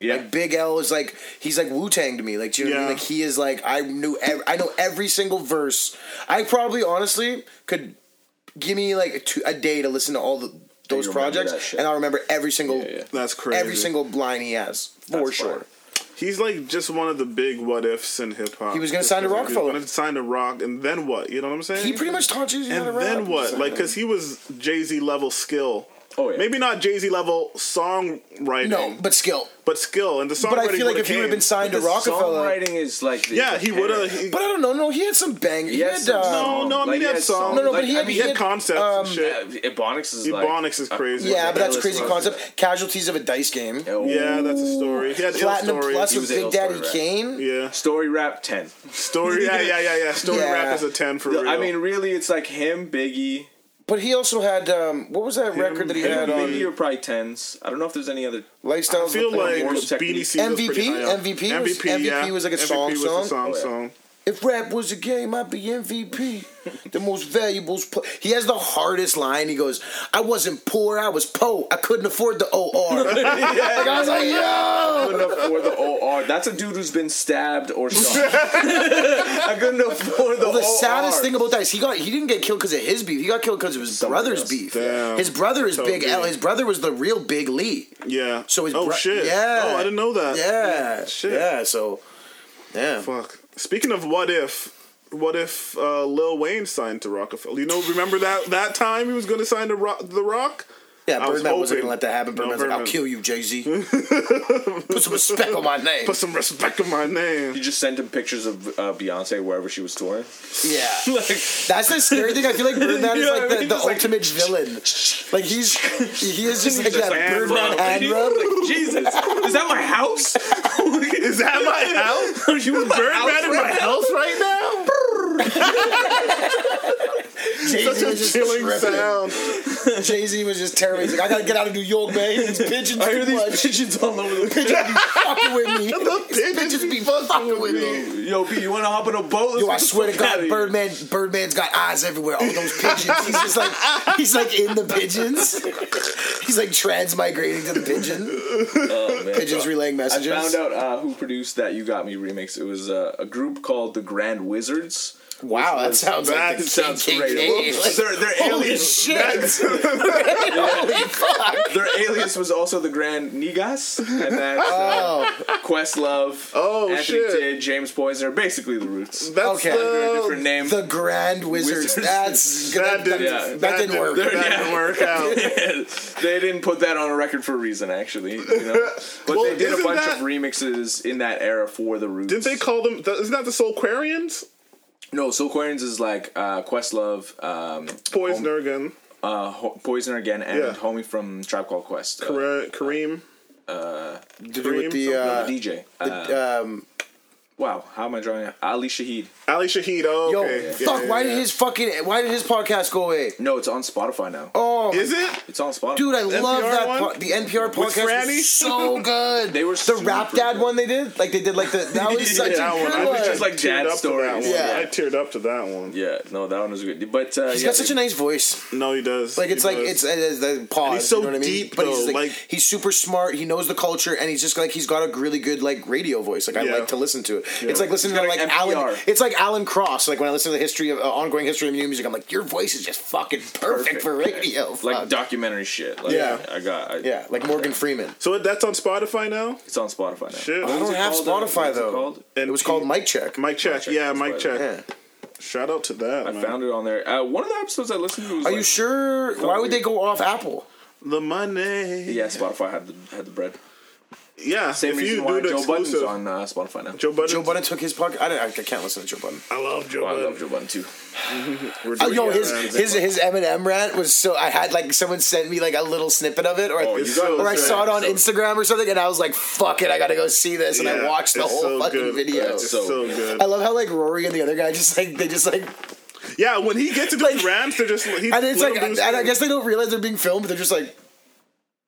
Yeah, Like Big L is like he's like Wu Tang to me. Like do you know what I mean? Like he is like I knew ev- I know every single verse. I probably honestly could give me like a, two, a day to listen to all the those you remember projects, and I'll remember every single Yeah, yeah. That's crazy. every single line he has for That's sure. fire. He's like just one of the big what ifs in hip hop. He was gonna Just sign to 'cause Rockefeller. He was gonna sign to Rock, and then what? You know what I'm saying? He pretty much taught Jay Z how to And then what? Like, because he was Jay Z level skill. Oh, yeah. Maybe not Jay Z level songwriting. no, but skill. but skill and the songwriting. But I feel like would've if he would have been signed to Rockefeller, Songwriting is like the- yeah, he would have. but I don't know. No, he had some bang. He, He had had some um, No, no, I mean Like, he he had had songs. songs. No, no, but Like, he I had, mean, he he had concepts um, and shit. Yeah, Ebonics is like Ebonics is crazy. Yeah, but that's crazy concept. Casualties of a dice game. Yeah, that's a story. He had ill Platinum stories. Plus He with Big Daddy. Kane. Yeah, Story rap ten. story. Yeah, yeah, yeah, yeah. Story Yeah. rap is a ten for real. I mean, really, it's like him, Biggie. But he also had um, what was that record that he had on Biggie are probably tens. I don't know if there's any other. Lifestyles? I feel with- like Beanie technique. C was pretty MVP? high. MVP was- MVP yeah. was like a MVP song was song? a song Oh, yeah. song. If rap was a game, I'd be MVP. the most valuable. Pl-. He has the hardest line. He goes, "I wasn't poor, I was po. I couldn't afford the OR." like I was like, "Yo." couldn't afford the OR. That's a dude who's been stabbed or shot. I couldn't afford the Well, the OR. saddest thing about that is he got he didn't get killed because of his beef. He got killed because of his Somebody brother's else. beef. Damn. His brother is So Big L. His brother was the real Big Lee. Yeah. So his oh bro- shit. Yeah. Oh, I didn't know that. Yeah. Shit. Yeah. So. Yeah. Fuck. Speaking of what if, what if uh, Lil Wayne signed to Rockefeller? You know, remember that that time he was going to sign to Rock, The Rock? Yeah, I was Birdman wasn't hoping- gonna let that happen. No, Birdman's like, "I'll kill you, Jay Z. Put some respect on my name." Put some respect on my name. You just sent him pictures of uh, Beyonce wherever she was touring. Yeah, like, that's the scary thing. I feel like Birdman is like what I the, mean? the Just like- ultimate villain. Like he's he is just like just that like, Birdman hand hand rub. rub. Like, Jesus, is that my house? Is that my house? Are you in my Birdman in my house right now? Jay Such Z a was just chilling sound. Jay Z was just terrible. He's like, I gotta get out of New York, man. These pigeons I hear too these much. pigeons all over the Pigeons be fucking with me. The These pigeons be fucking with me. Yo, P, you want to hop on a boat? Let's Yo, I swear to God. Birdman, Birdman's got eyes everywhere. All those pigeons. He's just like, he's like in the pigeons. He's like transmigrating to the pigeon. Oh, man. Pigeons relaying messages. I found out uh, who produced that You Got Me remix. It was uh, a group called the Grand Wizards. Wow, that sounds that like the sounds KKK. great. Like, They're, they're holy aliens. shit! holy fuck! Their alias was also the Grand Nigas, and that's uh, Oh, Questlove, Oh, Anthony shit. Tidd, James Poyser, basically the Roots. That's Okay. Under a the, different name. the Grand Wizards. Wizards. That's that, didn't, Yeah. that didn't work. That Yeah. didn't work out. they didn't put that on a record for a reason, actually. You know? But Well, they did a bunch that- of remixes in that era for the Roots. Didn't they call them? Isn't that the Soulquarians? No, Soulquarians is like uh, Questlove, um, Poyser again. uh, Ho- Poyser again, and Yeah. homie from Tribe Called Quest, uh, Kare- Kareem. to do with the the uh, DJ. Uh, the, um, wow, how am I drawing? Ali Shaheed. Ali Shaheed. Oh, yo, okay. Yeah, fuck! yeah, why yeah. did his fucking why did his podcast go away? No, it's on Spotify now. Oh, Is it? It's on Spotify. dude, I The love NPR that. Po- the NPR podcast Franny? was so good. They were the Rap Dad good. one they did. Like they did like the that was such Yeah, a That good one. I was just like teared Dad's up to that one. Yeah. I teared up to that one. Yeah, no, that one was good. But uh, He's yeah, got such a nice voice. No, he does. Like it's He like does. it's, it's the pause. he's so you know what I mean? deep, but he's like, like- he's super smart. He knows the culture, and he's just like he's got a really good like radio voice. Like I like to listen to it. It's like listening He's to like like Alan. It's like Alan Cross. Like when I listen to the history of uh, ongoing history of new music, I'm like, your voice is just fucking perfect, for radio. like Fuck. documentary shit. Like, Yeah. I got. I, yeah, like Morgan Freeman. So that's on Spotify now. It's on Spotify now. Shit. What I don't have Spotify, what's it though. It was called Mic Check. Mike check. Check, Yeah, that's Mike check. Shout out to that. I man. found it on there. Uh, one of the episodes I listened to was. Are like, you sure? Why would they go off Apple? the money. Yeah, Spotify had the had the bread. Yeah. Same if reason you why do the Joe Budden's on uh, Spotify now. Joe Budden. Joe Budden took his podcast. I, don't- I can't listen to Joe Budden. I love Joe Oh, I Budden. love Joe Budden too. We're Oh, doing yo, it, his man. his his Eminem rant was so. I had like someone sent me like a little snippet of it, or Oh, you It's got so or I good. saw it on Instagram or something, and I was like, "Fuck it, I gotta go see this," and Yeah, I watched the it's whole so fucking good. video. It's So so good. good. I love how like Rory and the other guy just like they just like, Yeah, when he gets into Like- his rants, they're just he, and it's let like, him and do his I thing. guess they don't realize they're being filmed, but they're just like,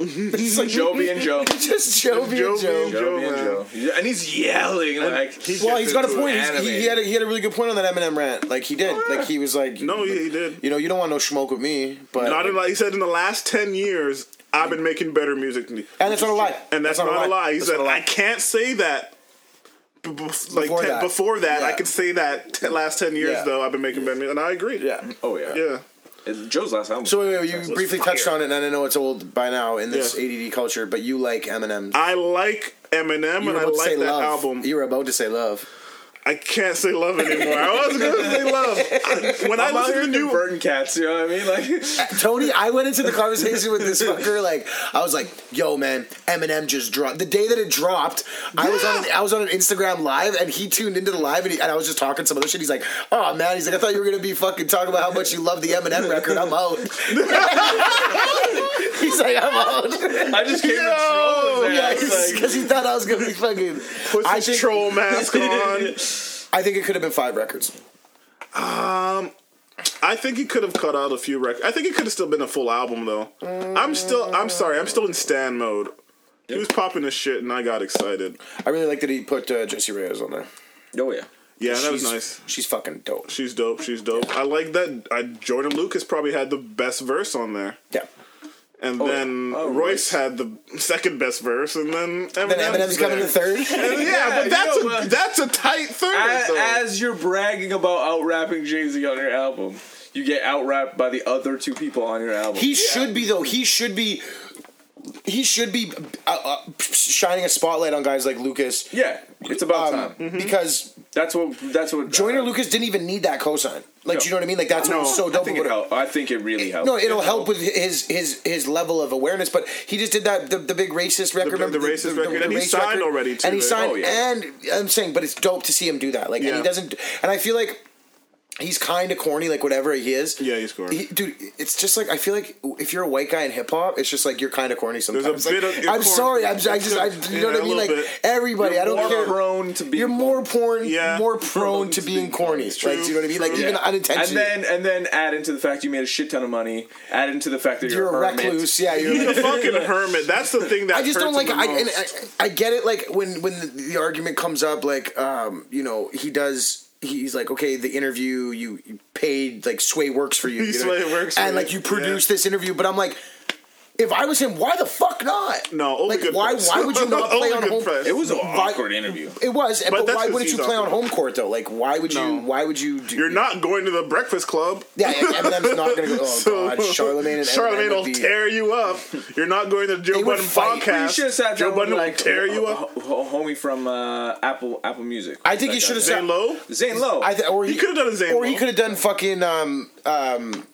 It's like Joby and Joe. just Joby, Joby and Joe. and Joby and Joe. And he's yelling like Well, he's got a point. he, he had a, he had a really good point on that Eminem rant. Like he did. Oh, like he was like, No, he, he did. you know, you don't want no smoke with me, but Not in like he said in the last ten years, I've been making better music than you. and that's not a lie. And that's, not, a lie. He That's said, lie. I can't say that. b- b- Like Before ten, that. before that, I could say that t- last ten years Yeah. though I've been making better music, and I agree. Yeah. Oh yeah. yeah. Joe's last album. So wait, wait, you briefly touched on it, and I know it's old by now in this Yeah. ADD culture, but you like Eminem. I like Eminem, and I like that love. album. You were about to say love. I can't say love anymore. I was gonna say love. I- when I I'm out listen to new, Burton cats. You know what I mean? Like Tony, I went into the conversation with this fucker like I was like, "Yo, man, Eminem just dropped." The day that it dropped, I was on I was on an Instagram live, and he tuned into the live, and, he, and I was just talking some other shit. He's like, "Oh man," he's like, "I thought you were gonna be fucking talking about how much you love the Eminem record. I'm out." he's like, "I'm out." I just came to troll his Yeah, ass. because he thought I was gonna be fucking. put I his think, troll mask on. I think it could have been five records. Um, I think he could have cut out a few records. I think it could have still been a full album though. I'm still. I'm sorry. I'm still in Stan mode. He was popping his shit, and I got excited. I really like that he put uh, Jessie Reyez on there. Oh yeah. Yeah, that was She's- nice. She's fucking dope. She's dope. She's dope. I like that. I, Joyner Lucas probably had the best verse on there, Yeah. And Oh, then oh, Royce had the second best verse, and then Eminem's, Then Eminem's coming there. to third. And yeah, Yeah, but that's you know, a but- that's a tight third. As, as you're bragging about out rapping Jay Z on your album, you get out rapped by the other two people on your album. He should be though. He should be. He should be uh, uh, shining a spotlight on guys like Lucas. yeah, it's about Um, time. Because That's what. That's what. Joyner Lucas didn't even need that cosign. Like, No. do you know what I mean? Like, that's what was so I dope. think it help. I think it really helps. No, it'll help with his his his level of awareness. But he just did that the, the big racist record. The- the remember racist record, and he race signed already, too, And he right? signed, Oh, yeah. and I'm saying, but it's dope to see him do that. Like, and he doesn't. And I feel like he's kind of corny, like whatever he is. Yeah, he's corny. He, dude, it's just like I feel like if you're a white guy in hip hop, it's just like you're kind of corny sometimes. bit Like, of- I'm corny. sorry, I'm, I just, I, you know Yeah, what I mean? Like bit. everybody, I don't more care. prone to be. You're more porn, Yeah. more prone to being corny. Like, do you know what I mean? Like true. even Yeah. unintentionally. And then and then add into the fact you made a shit ton of money. Add into the fact that you're you're, a hermit. recluse. Yeah, you're. He's a fucking hermit. That's the thing that I just don't like. I, the and most. I, I get it. Like when when the, the argument comes up, like um, you know, he does. He's like, okay, the interview you, you paid like Sway works for you, you know? Sway works and you, like you produced yeah. this interview. But I'm like, if I was him, why the fuck not? No, only like good why press. why would you not play on home? press. It was an Vi- awkward interview. It was, but, But why wouldn't you he's play on home court though? Like, why would you? No. Why would you? Do, You're not going to the Breakfast Club. Yeah, Eminem's not gonna go. Oh So- god, Charlemagne and Charlemagne Eminem would will be- tear you up. You're not going to the Joe They would Budden fight. You podcast. should have sat Joe down with Budden like will tear you a- up. a- a homie from uh, Apple Apple Music. I think That he guy. should have Zane Lowe. Zane Lowe. I th- or He could have done a Zane or he Lowe. could have done fucking um um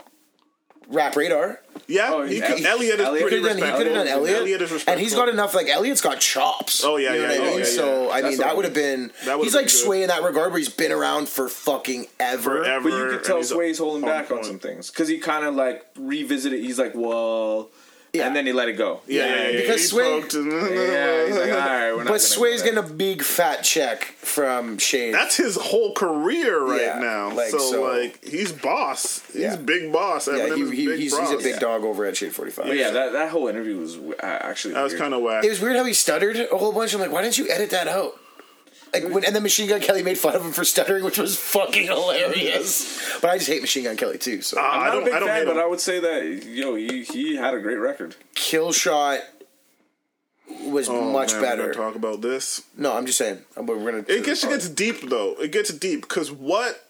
rap radar. Yeah, Oh, he could, Elliot is Elliot pretty He could have he could have done respectable. Elliot, is and he's got enough. Like Elliot's got chops. Oh, yeah, you know yeah, what I mean? yeah, So. I That's mean, that would have been. That would've he's like good. Sway in that regard, where he's been around for fucking ever. Forever. But you could tell Sway's holding on back on some things because he kind of like revisited. He's like, well, Yeah. and then he let it go. Yeah, yeah, yeah. Because he Sway- poked and- Yeah, he's like, all right, we're not. But Sway's getting a big fat check from Shane. That's his whole career right Yeah, now. like, so, so- like he's boss. He's Yeah. big boss. yeah, he, he, big he's, he's a big dog over at Shade Forty Five. But yeah, that, that whole interview was uh, actually That was kind of whack. It was weird how he stuttered a whole bunch. I'm like, why didn't you edit that out? Like when, and then Machine Gun Kelly made fun of him for stuttering, which was fucking hilarious. But I just hate Machine Gun Kelly too. So Ah, I'm I don't- a big I don't fan, hate but him. I would say that yo, he he had a great record. Kill Shot was Oh, much man, we're better. gonna talk about this. No, I'm just saying. uh, But we're gonna. It gets it gets deep though. It gets deep because what,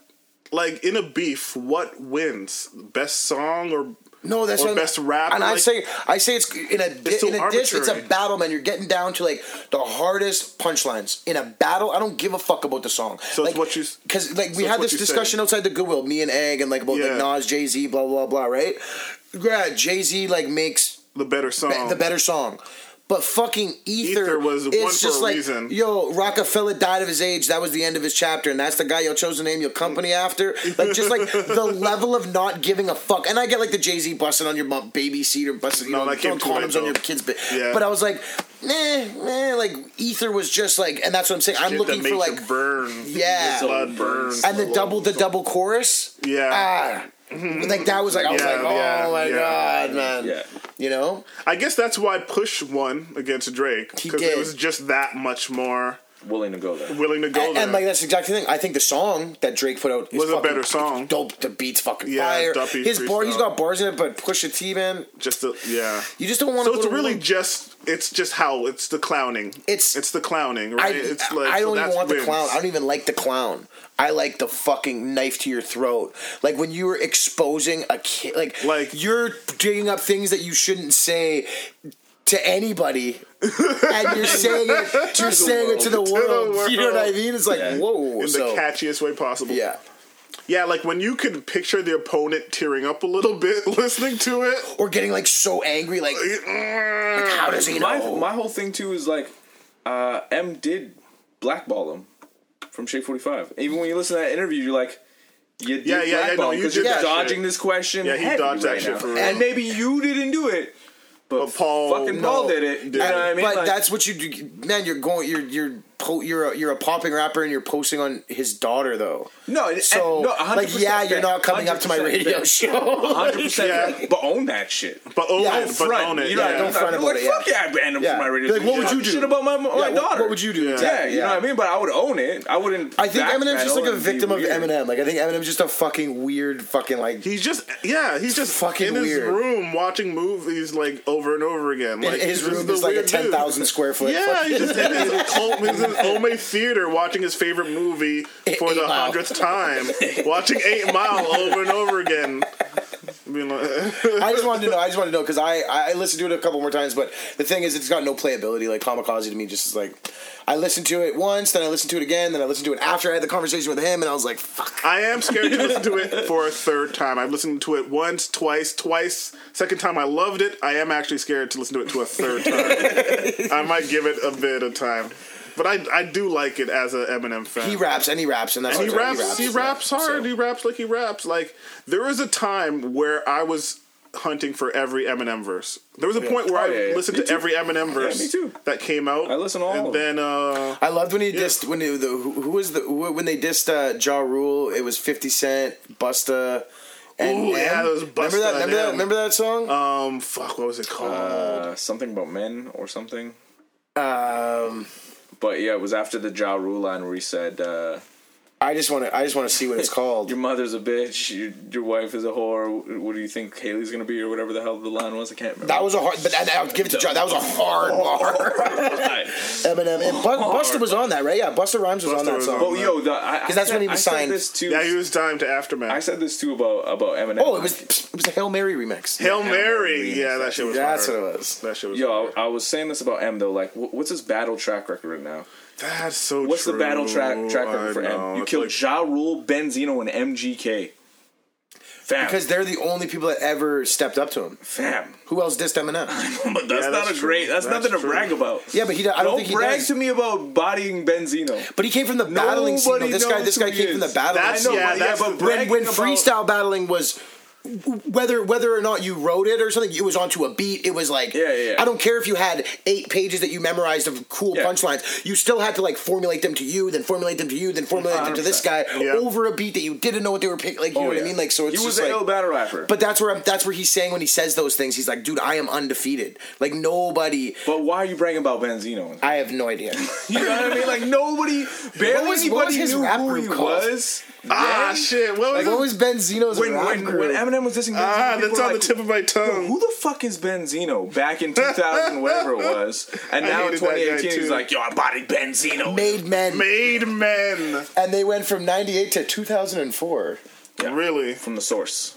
like in a beef, what wins? Best song or No, that's or what best rap? And I Like, say, I say it's in a di- so in a dish. It's a battle, man. You're getting down to like the hardest punchlines in a battle. I don't give a fuck about the song. So it's like, what you because like we so had this discussion outside the Goodwill, me and Egg, and like about Yeah. like Nas, Jay Z, blah blah blah, right? Yeah, Jay Z like makes the better song. be- the better song. But fucking Ether, Ether was it's just like, reason. Yo, Rockefeller died of his age. That was the end of his chapter, and that's the guy you chose to name your company after. Like just like the level of not giving a fuck. And I get like the Jay Z busting on your mom, baby seat or busting, you No, know, throwing condoms late, on your kids. But, Yeah. but I was like, nah, nah. Like Ether was just like, and that's what I'm saying. I'm Shit looking for like burn. Yeah. blood burns. and the double the double chorus. Yeah. Ah, Mm-hmm. like that was like I was Yeah, like, oh yeah, my yeah. god, man. Yeah. You know, I guess that's why Push won against Drake because it was just that much more Willing to go there. willing to go and, there. and like that's exactly the thing. I think the song that Drake put out is Was a better song. Dope. The beats fucking Yeah, fire. Duppy His bar, he's freestyle. got bars in it, but Pusha T, man, just the, yeah. you just don't want So to. it's really just it's just how it's the clowning. It's- it's the clowning, I, right? it's like I don't even that's want the clown. I don't even like the clown. I like the fucking knife to your throat. Like when you were exposing a kid, like Like- you're digging up things that you shouldn't say to anybody, and you're saying it. You're saying it to the, To the world. You know what I mean? It's like Yeah. whoa. in so the catchiest way possible. yeah. yeah. Like when you can picture the opponent tearing up a little bit listening to it. Or getting like so angry, like how does he know? my whole thing too is like, uh, M did blackball him from Shade Forty Five. Even when you listen to that interview, you're like. You did Yeah, yeah, yeah, blackball no, you because you're dodging shit. this question. Yeah, he heavy dodged that right shit now. for real. And maybe you didn't do it, but, But Paul- fucking Paul did it. You know And- what I mean? but Like- that's what you do, man. You're going. You're you're po- you're a, you're a popping rapper, and you're posting on his daughter though. No, and- so no, 100% like yeah, you're not coming up to my radio fair. show. hundred percent. Yeah. But own that shit. But own Yeah, it. But front. own it. You know, yeah. don't front I'm about like, it, yeah. fuck yeah, I banned him Yeah. from my radio. Like, what would you do? Shit about my, my Yeah, what- daughter. what would you do? Yeah, Exactly, you know what I mean. But I would own it. I wouldn't. I think Eminem's just like a victim of. Eminem. Like I think Eminem's just a fucking weird fucking like. He's just yeah, he's just fucking in his room watching movies like over and over again. Like his room the is like a 10,000 square foot Yeah, fucking- he's just in his, cult, he's in Ome theater watching his favorite movie for Eight the Mile. hundredth time, watching Eight Mile over and over again. Being like, I just wanted to know. I just wanted to know because I I listened to it a couple more times, but the thing is, it's got no playability. Like Kamikaze to me, just is like I listened to it once, then I listened to it again, then I listened to it after I had the conversation with him, and I was like, fuck. I am scared to listen to it for a third time. I've listened to it once, twice, twice. Second time I loved it. I am actually scared to listen to it to a third time. I might give it a bit of time. But I, I do like it as an Eminem fan. He raps and he raps, and that's And he what raps, he raps hard. So- He raps like he raps. Like there was a time where I was hunting for every Eminem verse. There was a point where Oh, I yeah, yeah. listened Me to too. every Eminem verse me too. that came out. I listen all and of them. then uh, I loved when he dissed when he, the, who who was the who, when they dissed uh, Ja Rule. It was Fifty Cent, Busta, and Ooh, yeah, M. that was remember Busta that? Remember that? Remember that song? um fuck, what was it called? Uh, something about men or something. Um, But yeah, it was after the Ja Rule line where he said, uh, I just want to. I just want to see what it's called. "Your mother's a bitch. Your, your wife is a whore. What do you think Haley's gonna be, or whatever the hell the line was? I can't remember." That was a hard, but I, I'll give it to John. That was a hard bar. Eminem and Bu- Busta was on that, right? Yeah, Busta Rhymes was Busta on that was song. on Oh, yo, the, I, I 'Cause that's said- when he was I said signed. This too. yeah, he was time to Aftermath. I said this too about about Eminem. Oh, it was it was a Hail Mary remix. Hail Mary. Mary. Yeah, that shit was That's hard. what it was. That shit was Yo, hard. I, I was saying this about M though. Like, wh- what's his battle track record right now? That's so What's true. the battle track track record for know. M? You It's killed like- Ja Rule, Benzino, and MGK. Fam, Because they're the only people that ever stepped up to him. fam. Who else dissed Eminem? But that's Yeah, not that's a great. That's, That's nothing to brag about. Yeah, but he. I don't, Don't think he brag does. to me about bodying Benzino. But he came from the battling scene. though. This guy. This guy who he came from the battling. That's- scene. yeah, that's but the- when bragging when about- freestyle battling was whether whether or not you wrote it or something, it was onto a beat. It was like Yeah, yeah, yeah. I don't care if you had eight pages that you memorized of cool punchlines. You still had to like formulate them to you, then formulate them to you, then formulate them to this guy over a beat that you didn't know what they were picking. Like you oh, know Oh, what I mean? Like so, it's he was an like. battle rapper. but that's where I'm, that's where he's saying when he says those things, he's like, "Dude, I am undefeated. Like nobody. but why are you bragging about Benzino? I have no idea." You know what I mean? Like nobody, barely was- what was anybody his knew rap who he called? was. Ah, then. shit. What was Like, what it? was Benzino's when, rap when, crew? when Eminem was dissing Benzino, Ah, people that's were on like, the tip of my tongue. Who the fuck is Benzino? Back in 2000, whatever it was, and I now in hated that guy 2018, he's too. like, "Yo, I bodied Benzino." Made men, Made men. and they went from '98 to 2004. Yeah, Really? from the source.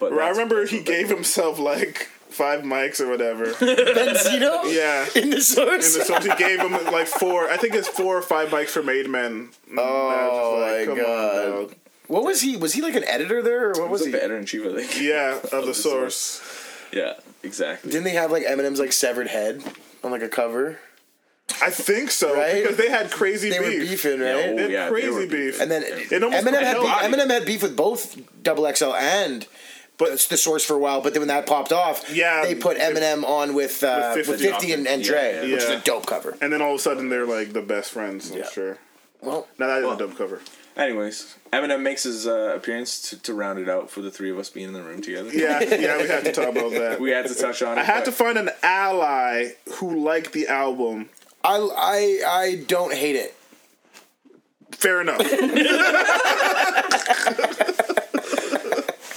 But I that's- remember that's he what they- gave himself like five mics or whatever. Benzino, Yeah. in the source. In the songs, he gave him like four. I think it's four or five mics for Made Men. Mm, oh, my God. dog. what was he? Was he like an editor there, or what He was was he? the editor in chief, I think. Yeah, of the the source. Yeah, exactly. Didn't they have like Eminem's like severed head on like a cover? I think so Right? because they had crazy They were beef. beefing, Yeah, right? oh, They had yeah, they crazy were beef. And then It almost Eminem had held beef. Eminem had beef with both Double XL and. But it's the source for a while. But then when that popped off, Yeah, they put Eminem on with uh, With with 50. 50, and, and Dre, Yeah, which is a dope cover. and then all of a sudden they're like the best friends. I'm Yeah. sure. Well, now that is well- a dope cover. Anyways, Eminem makes his uh, appearance to, to round it out for the three of us being in the room together. Yeah, yeah, we have to talk about that. we had to touch on it. I had to find an ally who liked the album. I I I don't hate it. Fair enough.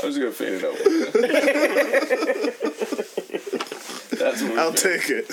I was gonna fade it out. That's what I'll take it.